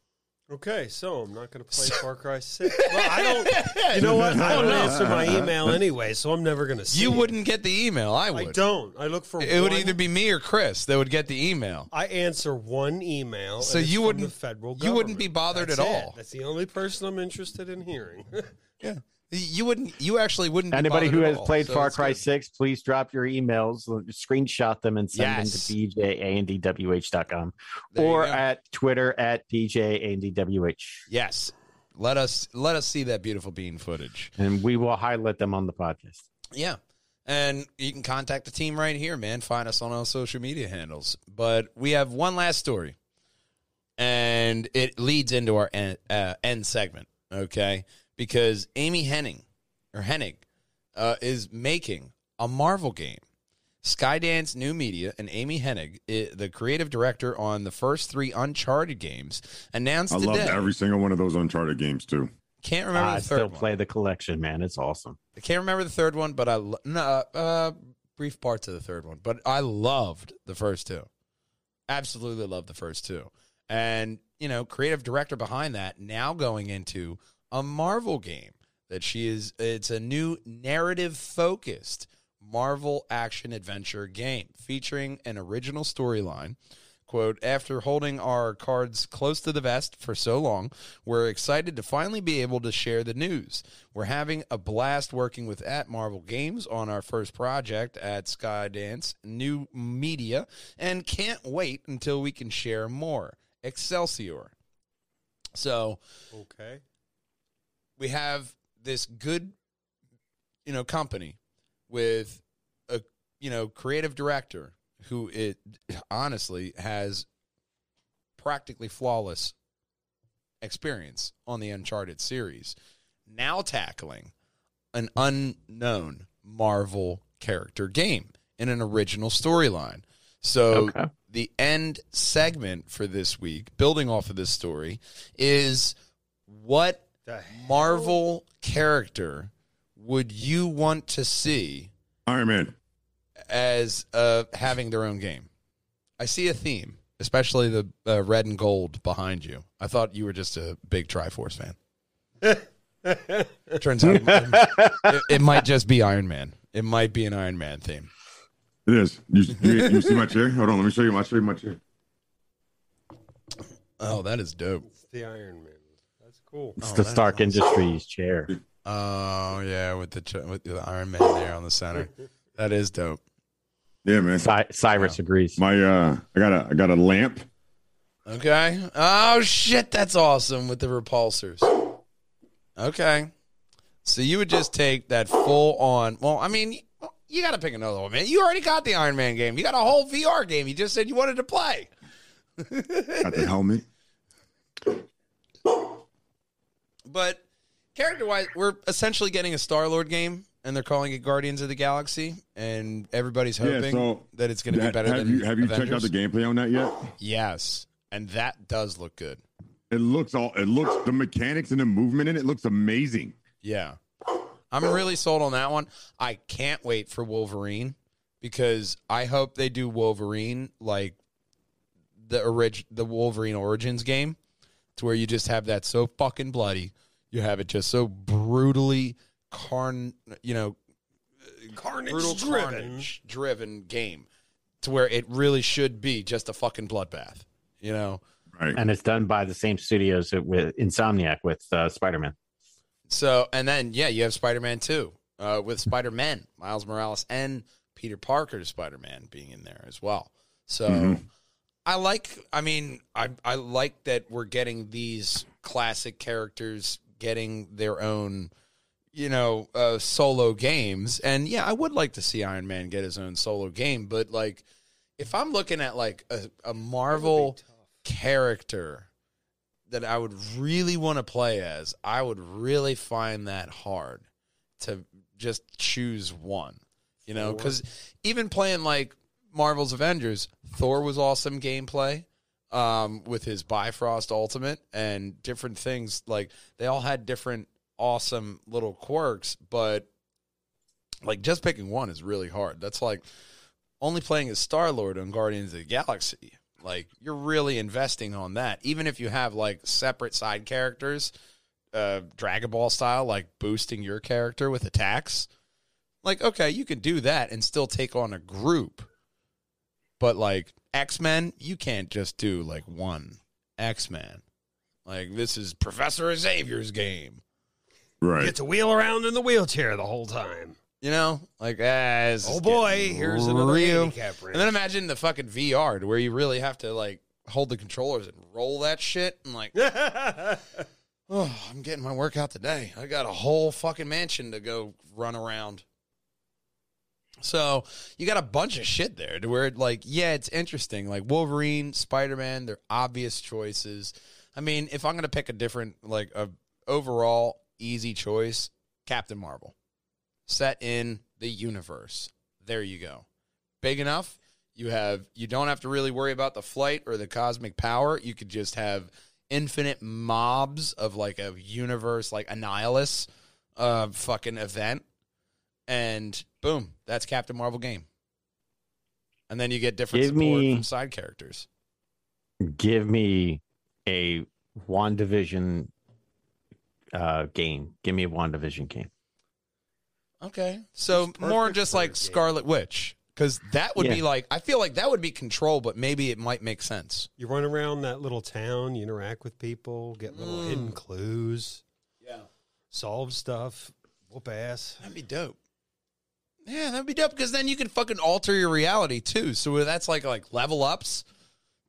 Okay, so I'm not going to play *laughs* Far Cry 6. Well, I don't. *laughs* You know what? I don't answer my email anyway, so I'm never going to see You wouldn't get the email. I would. I don't. I look for It would either be me or Chris that would get the email. I answer one email. So and it's you wouldn't- the federal. you wouldn't be bothered That's at it. all. That's the only person I'm interested in hearing. *laughs* Yeah, you wouldn't. You actually wouldn't. Anybody who has all, played so Far Cry good. 6, please drop your emails, screenshot them, and send Yes. them to pjandwh.com There you or at Twitter at pjandwh. Yes. Let us let us see that beautiful bean footage. And we will highlight them on the podcast. Yeah. And you can contact the team right here, man. Find us on our social media handles. But we have one last story, and it leads into our end, uh, end segment, okay? Because Amy Henning, or Hennig, uh, is making a Marvel game. Skydance New Media and Amy Hennig, i- the creative director on the first three Uncharted games, announced today. I loved every single one of those Uncharted games too. Can't remember I the still third one. play the collection, man. It's awesome. I can't remember the third one, but I lo- no, uh, brief parts of the third one, but I loved the first two. Absolutely loved the first two, and you know, creative director behind that now going into a Marvel game that she is. It's a new narrative focused Marvel action adventure game featuring an original storyline. Quote, after holding our cards close to the vest for so long, we're excited to finally be able to share the news. We're having a blast working with at Marvel Games on our first project at Skydance New Media and can't wait until we can share more. Excelsior. So okay. We have this good, you know, company with a you know creative director who it honestly has practically flawless experience on the Uncharted series. now tackling an unknown Marvel character game in an original storyline. So Okay. the end segment for this week, building off of this story, is what The hell? Marvel character would you want to see Iron Man. as uh, having their own game? I see a theme, especially the uh, red and gold behind you. I thought you were just a big Triforce fan. *laughs* Turns out it, it might just be Iron Man. It might be an Iron Man theme. It is. You, you, you see my chair? Hold on. Let me show you. I'll show you my chair. Oh, that is dope. It's the Iron Man. That's cool. It's Oh, the Stark awesome. Industries chair. Oh yeah, with the with the Iron Man there on the center. That is dope. Yeah, man. Cy- Cyrus agrees. My uh, I got a I got a lamp. Okay. Oh shit, that's awesome with the repulsors. Okay. So you would just take that full on. Well, I mean, you got to pick another one, man. You already got the Iron Man game. You got a whole VR game. You just said you wanted to play. Got the helmet. *laughs* But character wise, we're essentially getting a Star Lord game, and they're calling it Guardians of the Galaxy, and everybody's Yeah, hoping so that it's going to be better have than you have you checked out the gameplay on that yet? Yes, and that does look good. It looks all. It looks the mechanics and the movement in it looks amazing. Yeah. I'm really sold on that one. I can't wait for Wolverine because I hope they do Wolverine like the orig- the Wolverine Origins game to where you just have that so fucking bloody. You have it just so brutally carn, you know, Carnage brutal driven. carnage driven game to where it really should be just a fucking bloodbath, you know. Right. and it's done by the same studios with Insomniac with uh, Spider Man. So, and then, yeah, you have Spider Man 2 uh, with Spider Man, Miles Morales, and Peter Parker's Spider Man being in there as well. So, Mhm. I like, I mean, I, I like that we're getting these classic characters getting their own, you know, uh, solo games. And yeah, I would like to see Iron Man get his own solo game, but like, if I'm looking at like a, a Marvel character that I would really want to play as, I would really find that hard to just choose one. You know, because even playing like Marvel's Avengers, Thor was awesome gameplay um, with his Bifrost Ultimate and different things. Like they all had different awesome little quirks, but like just picking one is really hard. That's like only playing as Star Lord on Guardians of the Galaxy. Like you're really investing on that, even if you have like separate side characters, uh, Dragon Ball style, like boosting your character with attacks. Like okay, you can do that and still take on a group, but like X Men, you can't just do like one X Men. Like this is Professor Xavier's game. Right. Get to wheel around in the wheelchair the whole time. You know, like ah, this Oh boy, here's another real. handicap wrench. And then imagine the fucking VR to where you really have to like hold the controllers and roll that shit and like, *laughs* oh, I'm getting my workout today. I got a whole fucking mansion to go run around. So you got a bunch of shit there to where like, yeah, it's interesting. Like Wolverine, Spider Man, they're obvious choices. I mean, if I'm gonna pick a different like a overall easy choice, Captain Marvel. Set in the universe. There you go. Big enough. You have you don't have to really worry about the flight or the cosmic power. You could just have infinite mobs of like a universe like Annihilus uh fucking event. And boom, that's Captain Marvel game. And then you get different Give support me- from side characters. Give me a WandaVision uh, game. Give me a WandaVision game. Okay. So more just like. Scarlet Witch. Because that would be like I feel like that would be control, but maybe it might make sense. you run around that little town, you interact with people, get little Mm. hidden clues, Yeah. solve stuff, whoop ass. That'd be dope. Yeah, that'd be dope because then you can fucking alter your reality too. So that's like like level ups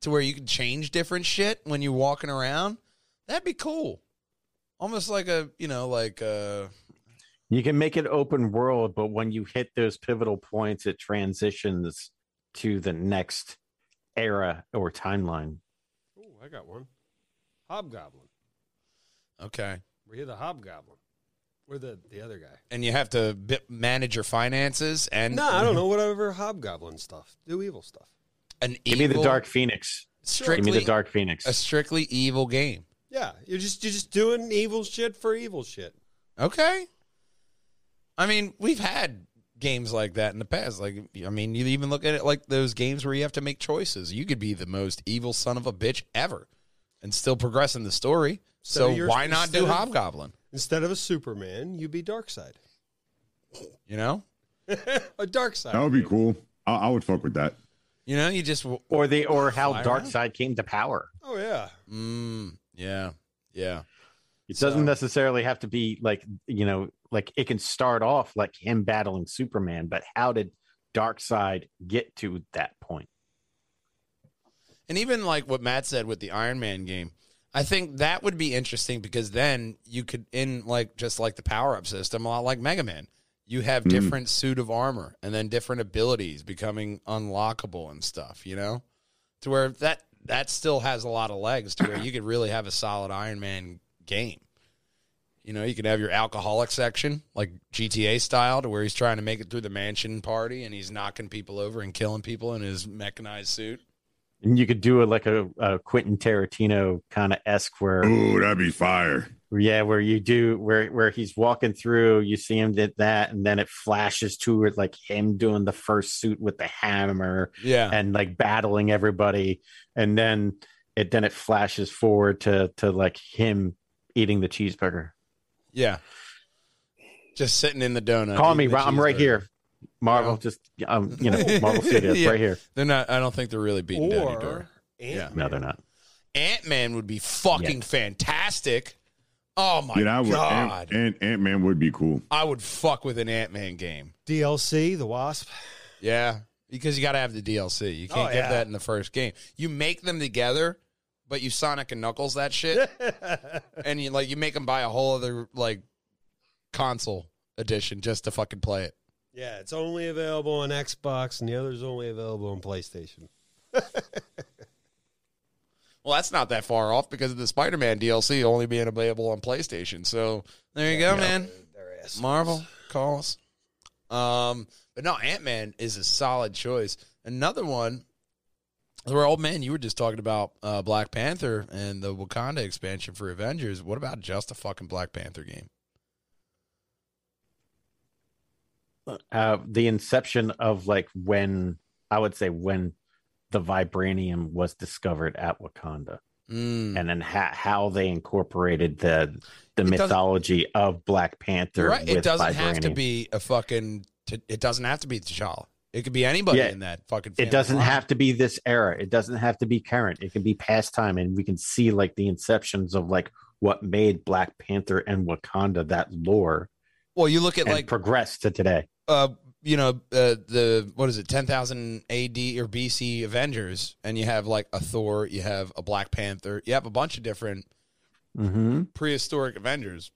to where you can change different shit when you're walking around. That'd be cool. Almost like a you know like uh You can make it open world, but when you hit those pivotal points, it transitions to the next era or timeline. Oh, I got one. Hobgoblin. okay. We're here, the Hobgoblin. Or the the other guy. and you have to bi- manage your finances and No, I don't know. Whatever hobgoblin stuff. Do evil stuff. an Give me the Dark Phoenix. Give strictly me the Dark Phoenix. a strictly evil game. Yeah, you're just you're just doing evil shit for evil shit. Okay. I mean, we've had games like that in the past. Like, I mean, you even look at it like those games where you have to make choices. You could be the most evil son of a bitch ever and still progress in the story. Instead so of your- why not do instead of- Hobgoblin? Instead of a Superman, you'd be Darkseid. You know? *laughs* a Darkseid. That would be cool. I, I would fuck with that. You know, you just or the or how Fly Dark? Side came to power. Oh yeah. mm, yeah. Yeah. It So- doesn't necessarily have to be like you know, like it can start off like him battling Superman, but how did Darkseid get to that point? And even like what Matt said with the Iron Man game, I think that would be interesting because then you could in like just like the power up system, a lot like Mega Man. You have Mhm. different suit of armor and then different abilities becoming unlockable and stuff, you know? To where that that still has a lot of legs to where you could really have a solid Iron Man game. You know, you could have your alcoholic section, like GTA style, to where he's trying to make it through the mansion party and he's knocking people over and killing people in his mechanized suit. And you could do it like a, a Quentin Tarantino kind of esque where Ooh, that'd be fire. Yeah, where you do where where he's walking through, you see him did that, and then it flashes to it like him doing the first suit with the hammer Yeah. and like battling everybody, and then it then it flashes forward to to like him eating the cheeseburger. Yeah. Just sitting in the donut. Call me, eating the right- I'm right here. Marvel, Yeah. just um, you know, Marvel Studios, *laughs* Yeah. right here. They're not. I don't think they're really beating down your door. Or Yeah. No, they're not. Ant Man would be fucking fantastic. Oh my yeah, that would. god! And, and Ant Man would be cool. I would fuck with an Ant Man game. DLC, the Wasp. Yeah, because you got to have the DLC. You can't Oh, get yeah. that in the first game. You make them together, but you Sonic and Knuckles that shit, *laughs* and you like you make them buy a whole other like console edition just to fucking play it. Yeah, it's only available on Xbox, and the other's only available on PlayStation. *laughs* Well, that's not that far off because of the Spider Man DLC only being available on PlayStation. So there you go, man. Their. Marvel, calls. Um, but no, Ant Man is a solid choice. Another one, where old man, you were just talking about uh, Black Panther and the Wakanda expansion for Avengers. What about just a fucking Black Panther game? Uh, the inception of like when I would say when the vibranium was discovered at Wakanda, Mm. and then ha- how they incorporated the the It mythology of Black Panther. Right. It doesn't have to be a fucking. T- it doesn't have to be T'Challa. It could be anybody Yeah. in that fucking. It doesn't line. have to be this era. It doesn't have to be current. It can be past time, and we can see like the inceptions of like what made Black Panther and Wakanda that lore Well, you look at like progress to today. Uh, you know, uh, the what is it, ten thousand A.D. or B.C. Avengers, and you have like a Thor, you have a Black Panther, you have a bunch of different Mm-hmm. prehistoric Avengers.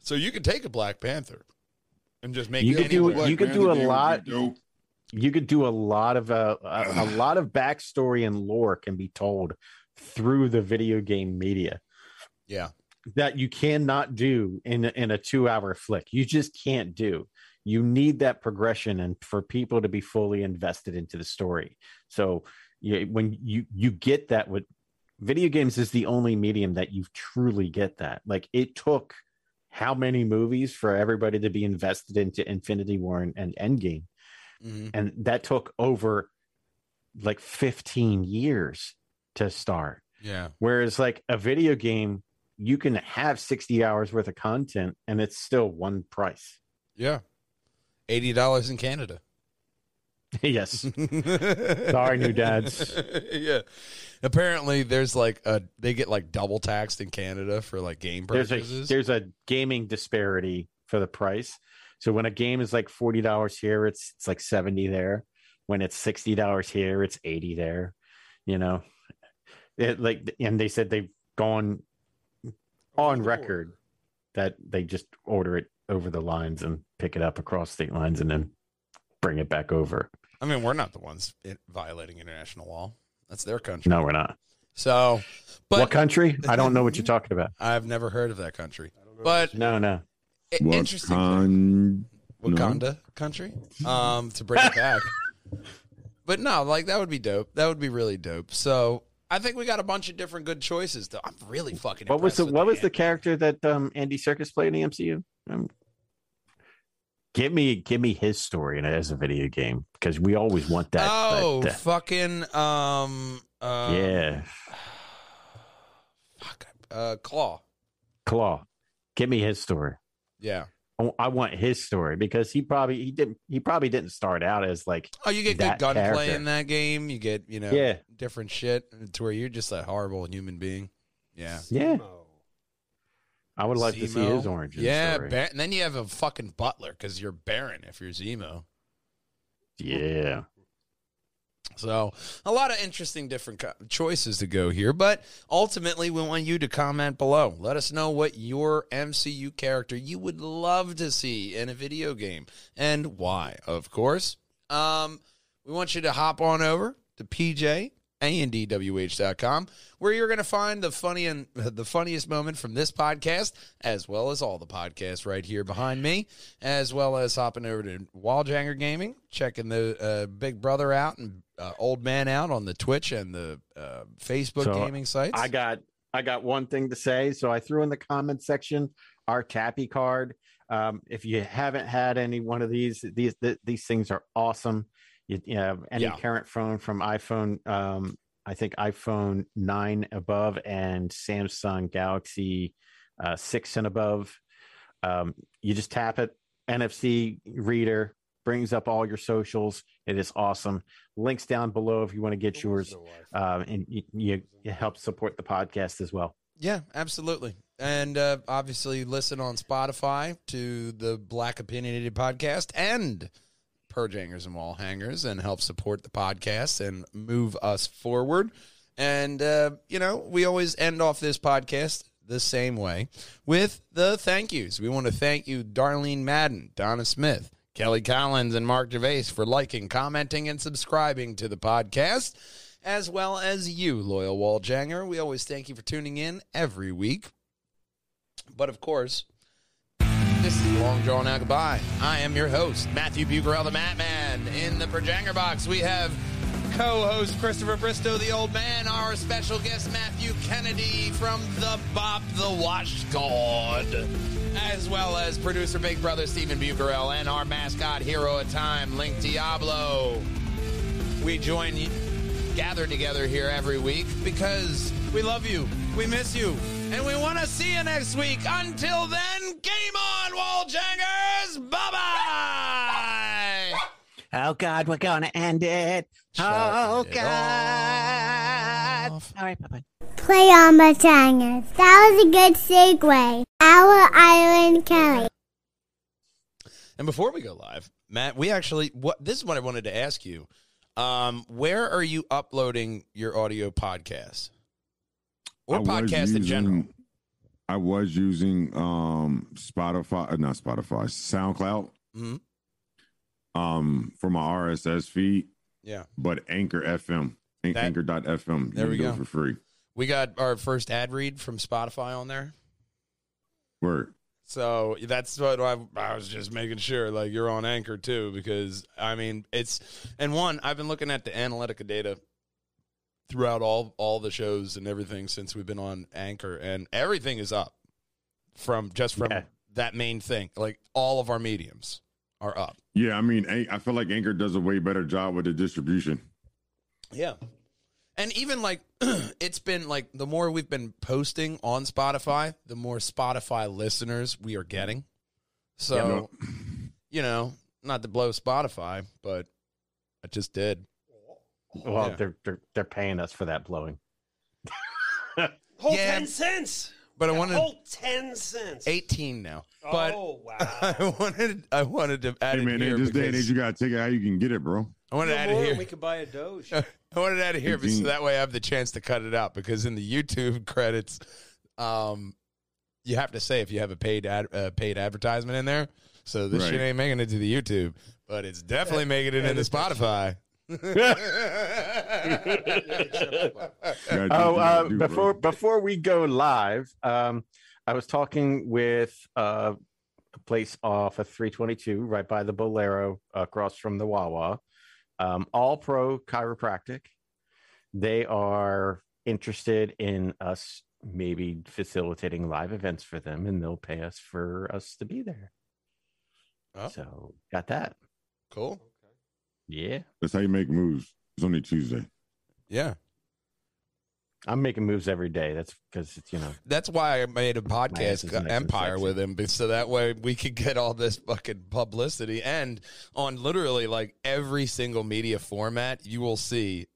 So you could take a Black Panther and just make You could do anyone- you could do a lot. you could do a lot of uh, a, a *sighs* lot of backstory and lore can be told through the video game media Yeah, that you cannot do in in a two hour flick. You just can't do. You need that progression and for people to be fully invested into the story. So you, when you you get that with video games is the only medium that you truly get that. Like it took how many movies for everybody to be invested into Infinity War and, and Endgame Mhm. and that took over like 15 years to start yeah, whereas like a video game you can have 60 hours worth of content and it's still one price yeah. Eighty dollars in Canada. *laughs* yes *laughs* sorry new dads *laughs* yeah. Apparently, there's like a they get like double taxed in Canada for like game there's a purchases. there's a gaming disparity for the price so when a game is like $40 here it's it's like 70 there when it's $60 here it's 80 there you know it like and they said they've gone on record that they just order it over the lines and pick it up across state lines and then bring it back over. I mean, we're not the ones violating international law. That's their country. No, we're not. So, but what country? I don't know what you're talking about. *laughs* I've never heard of that country. But No, no. I- interesting. Wakanda. Wakanda country. Um, to bring it back. *laughs* but no, like that would be dope. That would be really dope. So I think we got a bunch of different good choices. Though I'm really fucking. What was the with what was the character that um, Andy Serkis played in the MCU? Um, give me give me his story in it as a video game because we always want that. oh, that- that- fucking um, uh, yeah, *sighs* fuck, uh, Klaue. Klaue. Give me his story. Yeah. I I want his story because he probably he didn't he probably didn't start out as like Oh, you get That good gunplay in that game. You get you know Yeah. different shit to where you're just a horrible human being. Yeah. Yeah. Zemo. I would like to see his origin Yeah, story. Bar- and then you have a fucking butler because you're Baron if you're Zemo. yeah. So a lot of interesting different co- choices to go here, but ultimately we want you to comment below. Let us know what your MCU character you would love to see in a video game and why. Of course, um, we want you to hop on over to PJ andwh.com where you're going to find the funny and *laughs* the funniest moment from this podcast as well as all the podcasts right here behind me as well as hopping over to Walljanger Gaming checking the uh, big brother out and uh, old man out on the Twitch and the uh, Facebook So, gaming sites I got I got one thing to say. So I threw in the comment section our Tappy card. Um, if you haven't had any one of these, these th- these things are awesome. You, you have any Yeah. current phone from iPhone, um, I think iPhone nine above, and Samsung Galaxy uh, six and above. Um, you just tap it, NFC reader brings up all your socials. It is awesome. Links down below if you want to get yours No um, and you, you, you help support the podcast as well. Yeah, absolutely. And uh, obviously, listen on Spotify to the Black Opinionated podcast and Purge Hangers and Wall Hangers and help support the podcast and move us forward. And, uh, you know, we always end off this podcast the same way with the thank yous. We want to thank you, Darlene Madden, Donna Smith, Kelly Collins, and Mark Gervais for liking, commenting, and subscribing to the podcast as well as you, loyal Walljanger. We always thank you for tuning in every week. But of course, Long Drawn Out Goodbye. I am your host, Matthew Bucarell, the Mattman. In the Projanger box, we have co-host Christopher Bristow, the old man, our special guest Matthew Kennedy from the Bop the Washed Gawd, as well as producer Big Brother Stephen Bucarell and our mascot hero at time, Link Diablo. We join gather together here every week because we love you, we miss you, and we want to see you next week. Until then, game on, Walljangers! Bye bye! Oh God, we're gonna end it. oh it God! off. All right, bye bye. Play on my Changers. That was a good segue. Our Island Kelly. And before we go live, Matt, we actually what this is what I wanted to ask you. Um, where are you uploading your audio podcast or I podcast in general? I was using um Spotify, uh, not Spotify, SoundCloud Mhm. um for my RSS feed, Yeah, but Anchor FM, That- Anchor.fm. There you we go. for free. we got our first ad read from Spotify on there. Word. So that's what I, I was just making sure, like you're on Anchor too, because I mean it's and one I've been looking at the Analytica data throughout all all the shows and everything since we've been on Anchor, and everything is up from just from Yeah. that main thing. Like all of our mediums are up. Yeah, I mean, I feel like Anchor does a way better job with the distribution. Yeah. And even like *clears throat* it's been like the more we've been posting on Spotify, the more Spotify listeners we are getting. So, you know, not to blow Spotify, but I just did. Well, Yeah. they're, they're they're paying us for that blowing. *laughs* Whole Yeah. ten cents. But I A wanted whole ten cents. 18 now. But oh wow. *laughs* I wanted I wanted to add Hey it man, here in this day and age, you gotta take it how you can get it, bro. I wanted to No add it here. We could buy a Doge. *laughs* I wanted to add it here because 18. that way I have the chance to cut it out because in the YouTube credits, um, you have to say if you have a paid ad, uh, paid advertisement in there. So this shit ain't making it to the YouTube, but it's definitely making it into Spotify. You gotta do Oh, uh, gotta do, bro. before before we go live, um, I was talking with uh, a place off of 322, right by the Bolero, across from the Wawa. Um, all pro chiropractic. They are interested in us maybe facilitating live events for them, and they'll pay us for us to be there. Oh. So got that. Cool. Yeah. That's how you make moves. It's only Tuesday. Yeah. I'm making moves every day. That's because it's, you know, That's why I made a podcast is nice and empire with him, so that way we could get all this fucking publicity. And on literally like every single media format, you will see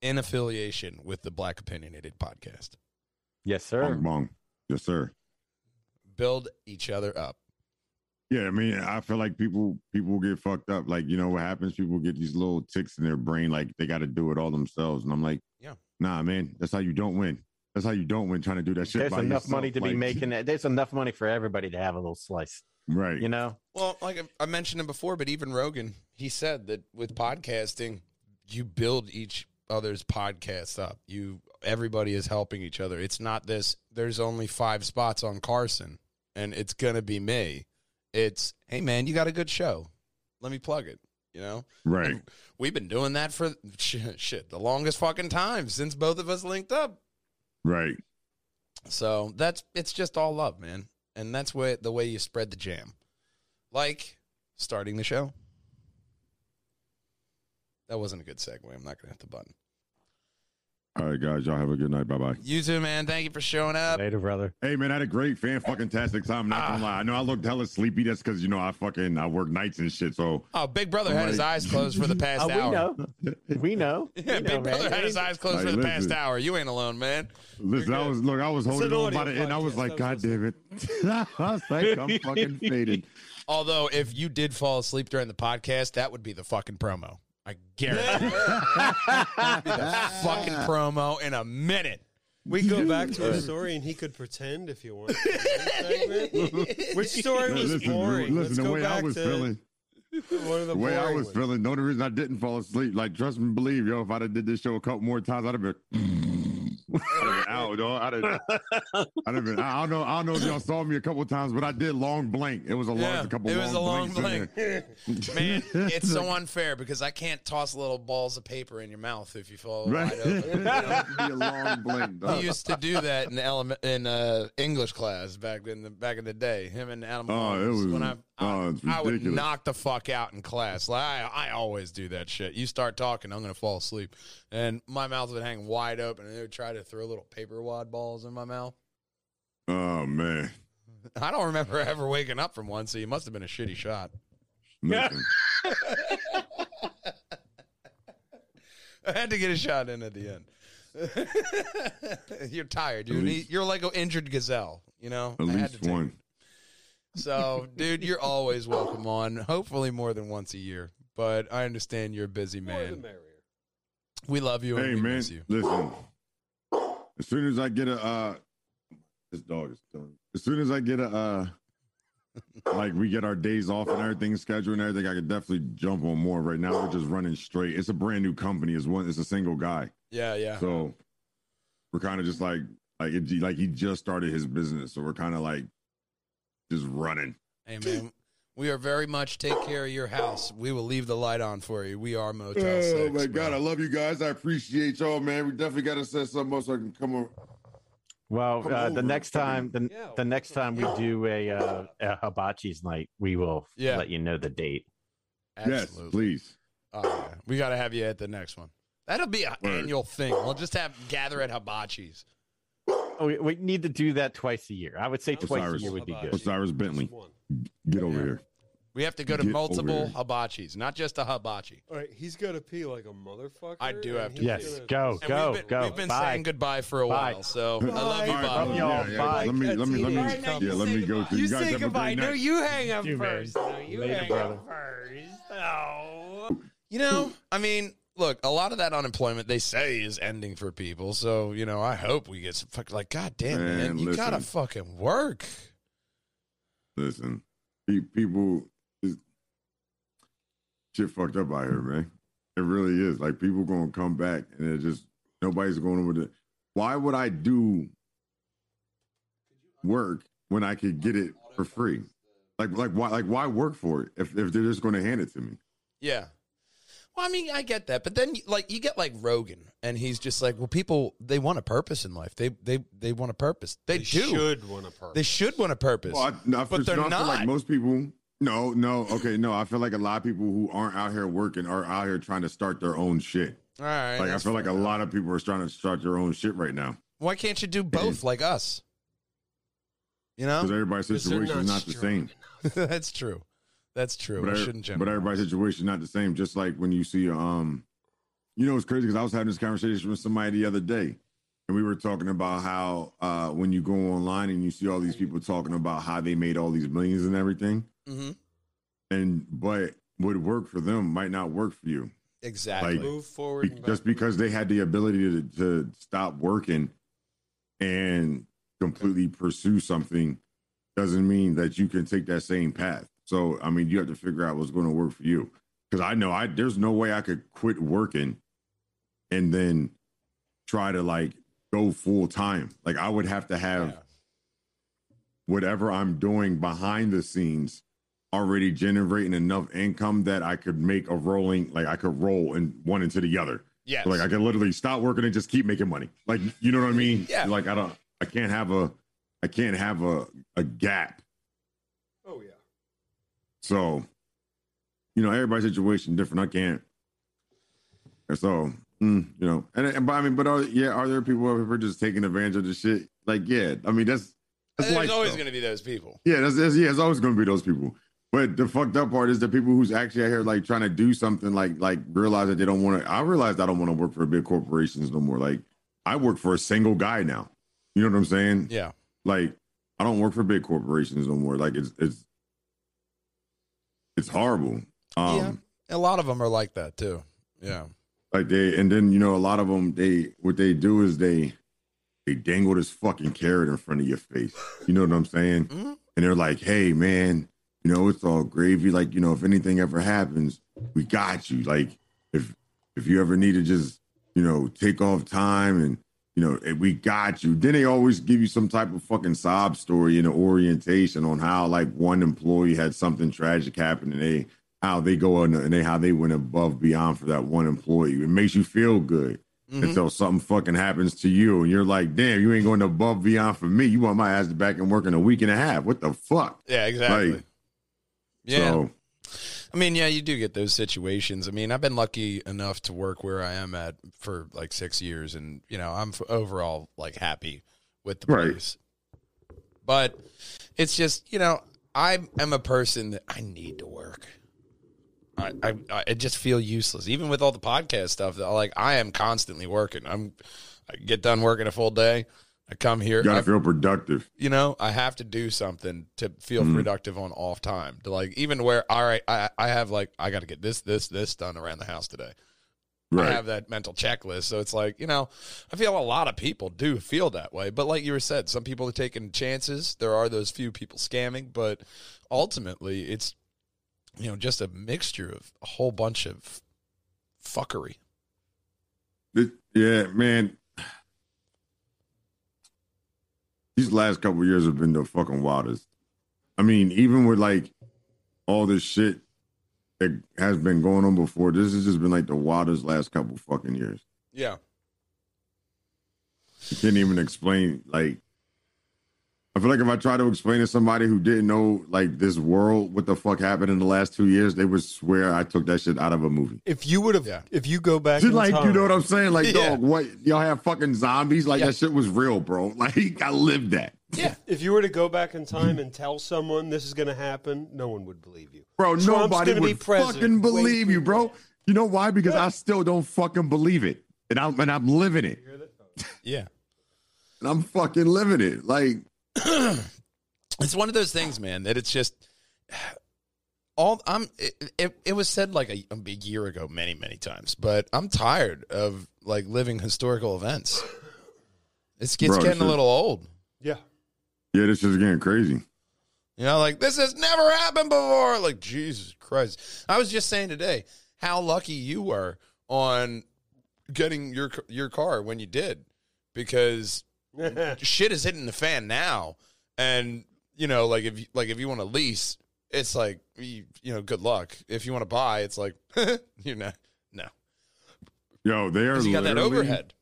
in affiliation with the Black Opinionated podcast. yes, sir. Bong bong. Yes, sir. Build each other up. Yeah, I mean, I feel like people people get fucked up. Like, you know what happens? People get these little ticks in their brain, like they got to do it all themselves. And I'm like, Yeah. nah, man, that's how you don't win. That's how you don't win trying to do that shit. There's by enough yourself. money to be Like, making. There's enough money for everybody to have a little slice. Right. You know, Well, like I- I mentioned it before, but even Rogan, he said that with podcasting, you build each other's podcasts up. You everybody is helping each other. It's not this there's only 5 spots on Carson and it's going to be me. It's hey man, you got a good show. Let me plug it, you know? Right. And we've been doing that for *laughs* shit, shit the longest fucking time since both of us linked up. Right. So that's it's just all love, man. And that's way, the way you spread the jam. Like starting the show. That wasn't a good segue. I'm not gonna hit the button. All right, guys. Y'all have a good night. Bye bye. You too, man. Thank you for showing up. later, brother. Hey, man, I had a great fan fucking tastic time. Not gonna ah. lie. I know I looked hella sleepy. That's because, you know, I fucking I work nights and shit. So, Oh, Big Brother had his eyes closed for the *laughs* past Oh, we hour. know. We know. *laughs* Yeah, We know, Big Brother man. had his eyes closed Like, for the past hour. You ain't alone, man. listen, I was, look, I was holding on by the end. I was podcast. like, God was damn it. *laughs* I was like, I'm fucking faded. Although, if you did fall asleep during the podcast, that would be the fucking promo. I guarantee. it. That'd be the fucking promo in a minute. We go back to a story, and he could pretend if you *laughs* want. Which story was listen, boring? Let's listen the go way I back was to feeling. one of the, The way I boring was ones. feeling, the only reason I didn't fall asleep, like trust me, believe, yo, if I'd have did this show a couple more times, I'd have been, Been out, dog. I'd have, I'd have been. I don't know. I don't know if y'all saw me a couple times, but I did long blank. It was a long, Yeah, a couple. it long a long blanks. *laughs* Man, it's so *laughs* unfair because I can't toss little balls of paper in your mouth if you fall Right. wide open. you know? It'd be a long blank. He used to do that in element in uh, English class back in the back in the day. Him and Adam. Oh, it was- when I, I, oh, I would knock the fuck out in class. Like I, I always do that shit. You start talking, I'm gonna fall asleep, and my mouth would hang wide open, and they would try to throw little paper wad balls in my mouth. Oh man. *laughs* I don't remember ever waking up from one, so you must have been a shitty shot. Listen, *laughs* I had to get a shot in at the end. *laughs* you're tired. You're, least- you're like an injured gazelle. You know. at I had least to one. So, dude, you're always welcome on. Hopefully, more than once a year. But I understand you're a busy More the man. We love you and Hey man, you. listen. As soon as I get a, uh, this dog is killing. me. As soon as I get a, uh, like we get our days off and everything scheduled and everything, I could definitely jump on more. Right now, we're just running straight. It's a brand new company. It's one. It's a single guy. Yeah, yeah. So we're kind of just like like it, like he just started his business, so we're kind of like just running. Hey, man. We are very much take care of your house. We will leave the light on for you. We are Motel Oh 6. my bro. god, I love you guys. I appreciate y'all, man. We definitely got to set something up so I can come on. Well, Come uh, over the and next time, the, Yeah. the next time we do a, uh, a hibachi's night, we will Yeah. let you know the date. Yes, please. Oh, yeah. We got to have you at the next one. That'll be an Word. annual thing. We'll just have gather at Hibachi's. Oh, we, we need to do that twice a year. I would say twice Osiris. a year would be good. Osiris Bentley. Just one. Get over Yeah. here. We have to go to Get multiple here. Hibachi's, not just a hibachi. All right, he's got to pee like a motherfucker. I do have to he's Yes, gonna- go, And go, we've been, go. We've been Bye. saying goodbye for a Bye. while, so I love you, All right, Bob. Love y'all. yeah, yeah. Bye. Let me, let me, let me, All right, now yeah, you let say me go goodbye. through. You, guys have a great night. you hang up You, first. No, you Later, hang brother. up first. Oh. You know, I mean, look, a lot of that unemployment they say is ending for people. So, you know, I hope we get some fuck like, God damn, man, Man, you gotta fucking work. Listen, people, is, shit fucked up out here, mm-hmm. man. It really is. Like people gonna come back and it just nobody's going over it. Why would I do work when I could get it for free? Like like why like why work for it if if they're just going to hand it to me? Yeah. Well, I mean, I get that, but then like you get like Rogan, and he's just like, well, people they want a purpose in life. They they they want a purpose. They, do. They do. should want a purpose. They should want a purpose. Well, I, no, I but they're no, I feel like most people. No, no, okay, no. I feel like a lot of people who aren't out here working are out here trying to start their own shit. All right. Like I that's feel like a lot of people are trying to start their own shit right now Why can't you do both like us? You know, everybody's 'Cause they're situation is not not the same. *laughs* that's true. That's true. But, I shouldn't but everybody's situation not the same. Just like when you see, um, you know, it's crazy because I was having this conversation with somebody the other day, and we were talking about how uh, when you go online and you see all these people talking about how they made all these millions and everything, Mhm. and but would work for them might not work for you. Exactly. Like, Move forward. Be- just because they had the ability to, to stop working and completely pursue something doesn't mean that you can take that same path. So, I mean, you have to figure out what's going to work for you. Because I know I there's no way I could quit working and then try to like go full time. Like I would have to have Yeah. whatever I'm doing behind the scenes already generating enough income that I could make a rolling, like I could roll in one into the other. Yes. Like I could literally stop working and just keep making money. Like you know what I mean? Yeah. Like I don't, I can't have a, I can't have a a gap. So, you know, everybody's situation different. I can't. And so, mm, you know, and, and but I mean, but are, yeah, are there people who are just taking advantage of the shit? Like, yeah, I mean, that's that's There's life, always going to be those people. Yeah, that's, that's yeah, it's always gonna be those people. But the fucked up part is the people who's actually out here like trying to do something like like realize that they don't want to. I realized I don't want to work for big corporations no more. Like I work for a single guy now. You know what I'm saying? Yeah. Like I don't work for big corporations no more. Like it's it's it's horrible. Um yeah. A lot of them are like that too. Yeah. like they and then you know a lot of them they what they do is they they dangle this fucking carrot in front of your face. You know what I'm saying? Mhm. And they're like, "Hey, man, you know it's all gravy. Like, you know, if anything ever happens, we got you. Like, if if you ever need to just you know take off time and you know we got you." Then they always give you some type of fucking sob story in the orientation on how like one employee had something tragic happen and they how they go on and they how they went above beyond for that one employee. It makes you feel good Mhm. until something fucking happens to you and you're like, damn, you ain't going above beyond for me. You want my ass back and work in a week and a half. What the fuck? Yeah, exactly. Like, yeah. So I mean, yeah, you do get those situations. I mean, I've been lucky enough to work where I am at for like six years, and you know, I'm f- overall like happy with the Right. place. But it's just, you know, I am a person that I need to work. I, I I just feel useless, even with all the podcast stuff. That like I am constantly working. I'm I get done working a full day. I come here. you gotta I- feel productive. you know i have to do something to feel Mhm. productive on off time to like even where all right i, I have like i got to get this this this done around the house today i have that mental checklist so it's like you know i feel a lot of people do feel that way but like you were said some people are taking chances there are those few people scamming but ultimately it's you know just a mixture of a whole bunch of fuckery It- yeah, man. These last couple years have been the fucking wildest. I mean, even with like all this shit that has been going on before, this has just been like the wildest last couple fucking years. yeah You can't even explain like I feel like if I try to explain to somebody who didn't know like this world what the fuck happened in the last two years, they would swear I took that shit out of a movie. If you would have, Yeah. if you go back, Just in like time, you know what I'm saying? Like, *laughs* Yeah. dog, what y'all have fucking zombies? Like Yeah. that shit was real, bro. *laughs* Like I lived that. yeah If you were to go back in time and tell someone this is going to happen, no one would believe you. Bro, Trump's nobody gonna be would president. fucking believe Wait you, bro. You know why? Because I still don't fucking believe it. And I'm and I'm living it. yeah *laughs* And I'm fucking living it. Like *clears throat* it's one of those things, man, that it's just *sighs* all I'm. It, it, it was said like a, a year ago, many many times, but I'm tired of like living historical events. It's, it's Bro, getting a little old. Yeah. yeah, this is getting crazy. You know, like this has never happened before. Like Jesus Christ! I was just saying today how lucky you were on getting your your car when you did, because shit is hitting the fan now, and you know, like if you, like if you want to lease, it's like you, you know, good luck. If you want to buy, it's like *laughs* you know, no, Yo, they are you got that overhead.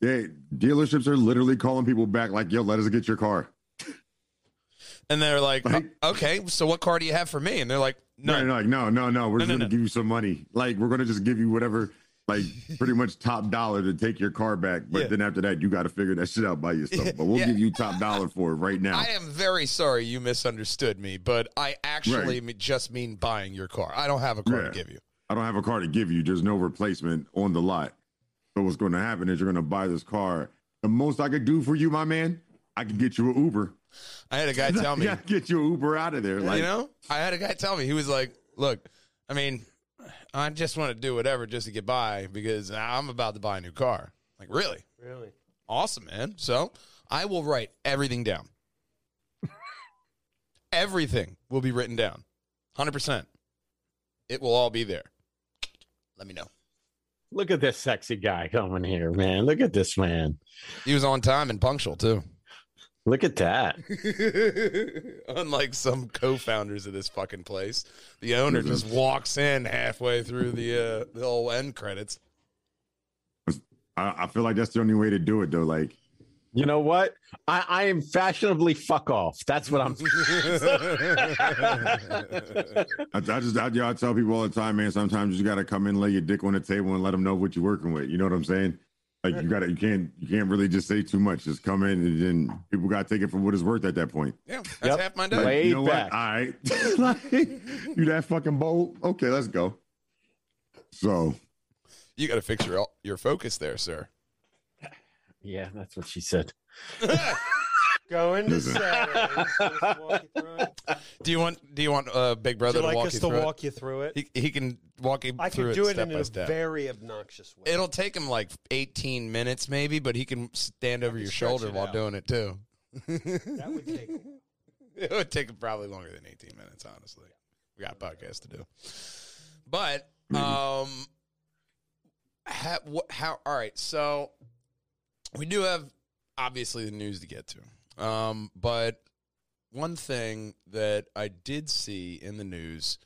They, dealerships are literally calling people back like, yo, let us get your car. And they're like, Like- "Uh, okay, so what car do you have for me? And they're like, No, no, no, no, no. We're No, just no, gonna no. give you some money. Like, we're gonna just give you whatever, like, pretty much top dollar to take your car back. But Yeah. then after that, you got to figure that shit out by yourself. *laughs* But we'll Yeah. give you top dollar for it right now. I am very sorry you misunderstood me, but I actually me- just mean buying your car. I don't have a car Yeah. to give you. I don't have a car to give you. There's no replacement on the lot. So what's going to happen is you're going to buy this car. The most I could do for you, my man, I could get you an Uber. I had a guy *laughs* tell me, get you an Uber out of there. Like, you know, I had a guy tell me he was like, "Look, I mean, I just want to do whatever just to get by because I'm about to buy a new car." Like, really? Really? Awesome, man. So I will write everything down. *laughs* everything will be written down. 100%. It will all be there. Let me know. Look at this sexy guy coming here, man. Look at this man. He was on time and punctual, too. Look at that. *laughs* Unlike some co-founders of this fucking place, the owner just walks in halfway through the uh, the whole end credits. I, I feel like that's the only way to do it, though. Like, You know what? I, I am fashionably fuck off. That's what I'm. *laughs* *laughs* I, I just, I, yeah, I tell people all the time, man. Sometimes you got to come in, lay your dick on the table, and let them know what you're working with. You know what I'm saying? Like, you got to, you can't, you can't really just say too much. Just come in, and then people got to take it for what it's worth at that point. Yeah, that's Yep. half my Like, day. Laid you know back. what? All right, *laughs* like, you that fucking bold? Okay, let's go. So, You got to fix your your focus there, sir. yeah, that's what she said. *laughs* Go into Listen. Saturdays. Walk you through it. Do you want Do you want uh, Big Would Brother you like to walk us you to through walk you through it? it? He, he can walk you I through can do it it step in by a step. very obnoxious way. It'll take him like 18 minutes, maybe, but he can stand over your stretch shoulder it while out. doing it too. that would take. *laughs* it would take him probably longer than 18 minutes, honestly. We got a podcast to do. But, um, ha, wh- how, all right. So we do have obviously the news to get to. Um, but one thing that I did see in the news,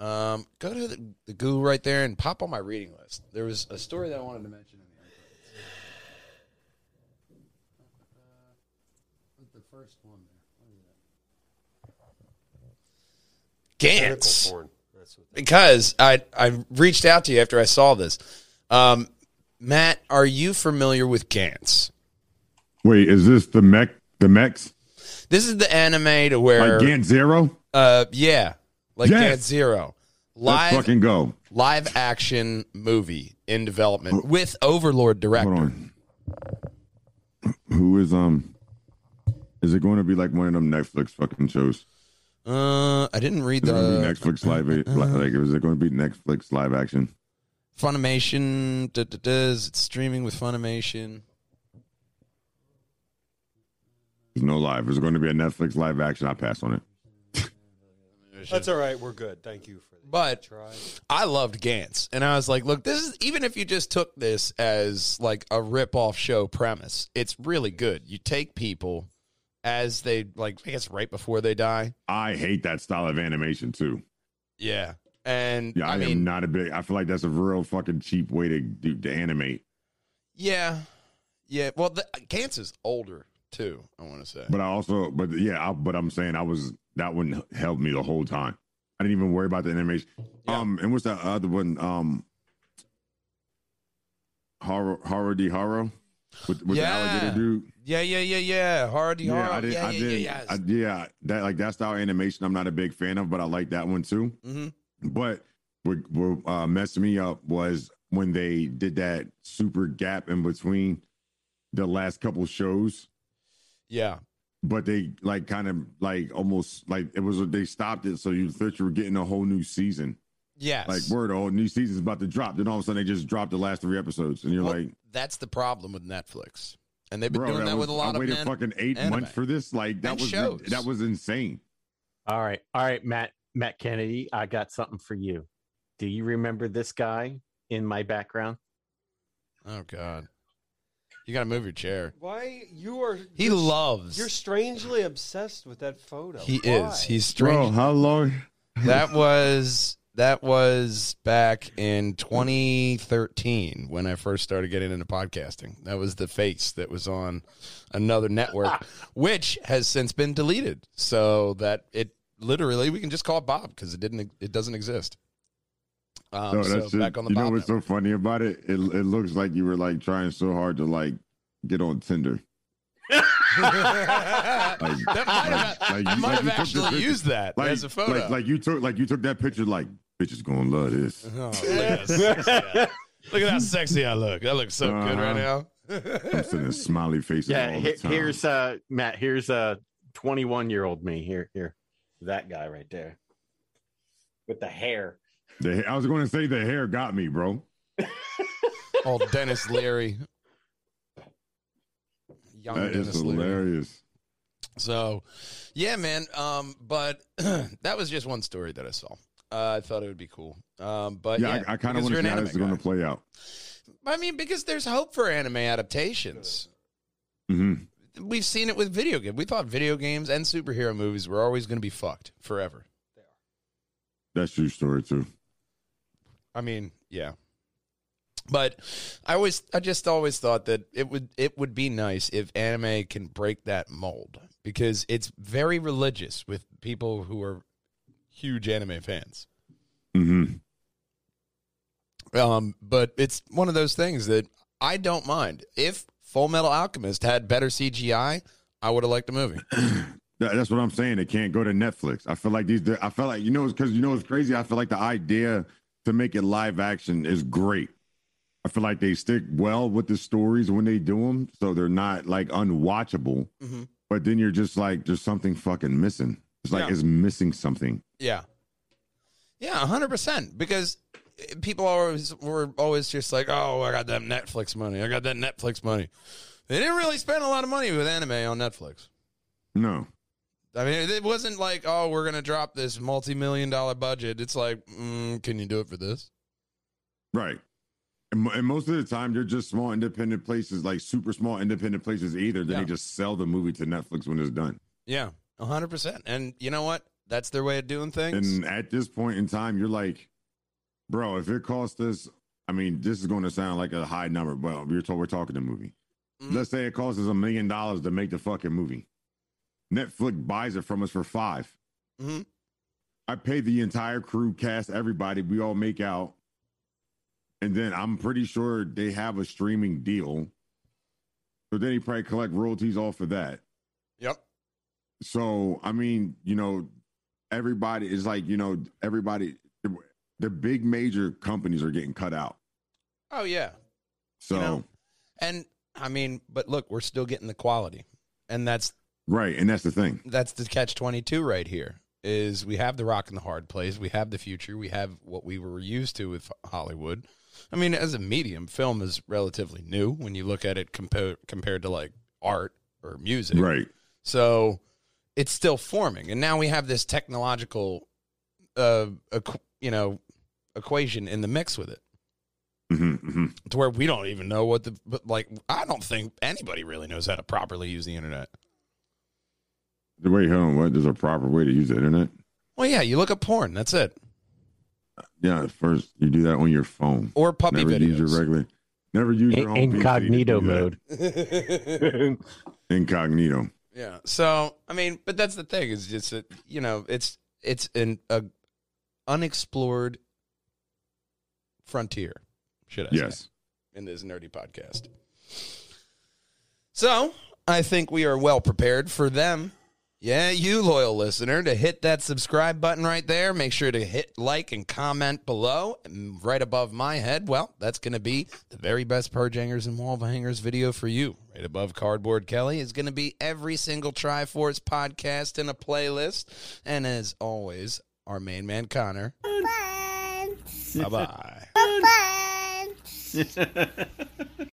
um, go to the, the Google right there and pop on my reading list. There was a story that I wanted to mention in the the first one there. Tentacle Gantz. porn. Because I I reached out to you after I saw this. Um, Matt, are you familiar with Gantz? wait, is this the mech, the mechs, This is the anime to where, like Gant Zero? uh, yeah, like Yes. Zero, Let's live fucking go. live action movie in development with Overlord director. Hold on. Who is um? Is it going to be like one of them Netflix fucking shows? Uh, I didn't read Is it going to be the Netflix live? Like, is it going to be Netflix live action? Funimation. Da, da, does it's streaming with Funimation? There's no live. Is it going to be a Netflix live action? I pass on it. That's all right. We're good. Thank you for the But try. I loved Gantz, and I was like, "Look, this is even if you just took this as like a rip-off show premise, it's really good. You take people as they like, I guess, right before they die. I hate that style of animation too. Yeah, and Yeah, I, I am not a big. I feel like that's a real fucking cheap way to do to animate. yeah, yeah. Well, the, Gantz is older too. I want to say. But I also, but yeah, I, but I'm saying I was that one helped me the whole time. I didn't even worry about the animation. Yeah. Um, and what's that other one? Um, horror, horror, de horror, with with Yeah. the alligator dude. Yeah, yeah, yeah, yeah. Hardy, Yeah, Hardy. I didn't. yeah, I yeah, didn't. yeah, I, yeah, that like that style animation. I'm not a big fan of, but I like that one too. hmm But what, what uh, messed me up was when they did that super gap in between the last couple shows. Yeah, But they like kind of like almost like it was they stopped it so you thought you were getting a whole new season. yes. Like word, a whole new season's about to drop. Then all of a sudden they just dropped the last three episodes, and you're Well, like, that's the problem with Netflix, and they've been bro, doing that, was, with a lot I of waited men. fucking eight anime. months for this. Like that And was shows. that was insane. All right, all right, Matt, Matt Kennedy. I got something for you. Do you remember this guy in my background? Oh God. You got to move your chair. Why you are? He you're, loves. You're strangely obsessed with that photo. he Why? is. He's strange. Bro, how long? that was that was back in 2013 when I first started getting into podcasting. That was the face that was on another network, *laughs* which has since been deleted. So that it literally we can just call it Bob because it didn't it doesn't exist. Um, No, so that's just, back on the you know what's so funny about it? It it looks like you were like trying so hard to like get on Tinder. *laughs* that might have, like I you- might like have you took actually picture- used that Like, as a photo. like like you took like you took that picture like bitches gonna love this. Oh, look, at how sexy I- look at how sexy I look. I look so good right now. I'm sending smiley faces Yeah, all he- the time. here's uh Matt. Here's uh 21 year old me. Here, here, that guy right there with the hair. The, I was going to say the hair got me, bro. *laughs* Old Denis Leary. Young That is Denis Leary. hilarious. So, yeah, man. Um, but *clears throat* that was just one story that I saw. Uh, I thought it would be cool. Um, but Yeah, yeah, I, I kind of want to see how this is going to play out. I mean, because there's hope for anime adaptations. Mm-hmm. We've seen it with video games. We thought video games and superhero movies were always going to be fucked forever. That's true story too. I mean, yeah. But I always I just always thought that it would it would be nice if anime can break that mold because it's very religious with people who are huge anime fans. hmm Um, but it's one of those things that I don't mind. If Fullmetal Alchemist had better CGI, I would have liked the movie. *clears throat* That's what I'm saying. It can't go to Netflix. I feel like these. I feel like you know because you know it's crazy. I feel like the idea to make it live action is great. I feel like they stick well with the stories when they do them, so they're not like unwatchable. Mhm. But then you're just like, there's something fucking missing. It's like Yeah. it's missing something. Yeah. Yeah, hundred percent. Because people always were always just like, "Oh, I got that Netflix money. I got that Netflix money." They didn't really spend a lot of money with anime on Netflix. No, I mean, it wasn't like, "Oh, we're gonna drop this multi-million dollar budget." It's like, mm, "Can you do it for this?" right. And, and most of the time, they're just small independent places, like super small independent places. Either then Yeah. they just sell the movie to Netflix when it's done. Yeah, hundred percent. And you know what? That's their way of doing things. And at this point in time, you're like, bro, if it costs us, I mean, this is going to sound like a high number, but we're, to- we're talking the movie. Mhm. Let's say it costs us a million dollars to make the fucking movie. Netflix buys it from us for 5 Mhm. I pay the entire crew, cast, everybody. We all make out. And then I'm pretty sure they have a streaming deal. So then he probably collect royalties off of that. Yep. So I mean, you know, everybody is like, you know, everybody, the, the big major companies are getting cut out. Oh yeah. So You know? And I mean, but look, we're still getting the quality, and that's right, and that's the thing. that's the catch 22 right here is we have the rock and the hard plays we have the future we have what we were used to with hollywood. I mean as a medium film is relatively new when you look at it compared compared to like art or music. Right. so it's still forming and now we have this technological uh equ- you know equation in the mix with it. Hmm hmm to where we don't even know what the but like i don't think anybody really knows how to properly use the internet Wait, hold on. What? There's a proper way to use the internet? well yeah you look at porn that's it Yeah. First, you do that on your phone. or puppy Never videos use your regular. Never use your In- home incognito do mode. *laughs* Incognito. Yeah. So I mean, but that's the thing is just that you know it's it's an a unexplored frontier, should I Yes. say, in this nerdy podcast. So I think we are well prepared for them. Yeah, you loyal listener, to hit that subscribe button right there. Make sure to hit like and comment below. And right above my head, well, that's going to be the very best purge hangers and wall hangers video for you. Right above Cardboard Kelly is going to be every single Try-Force podcast in a playlist. And as always, our main man Connor. Bye bye. *laughs*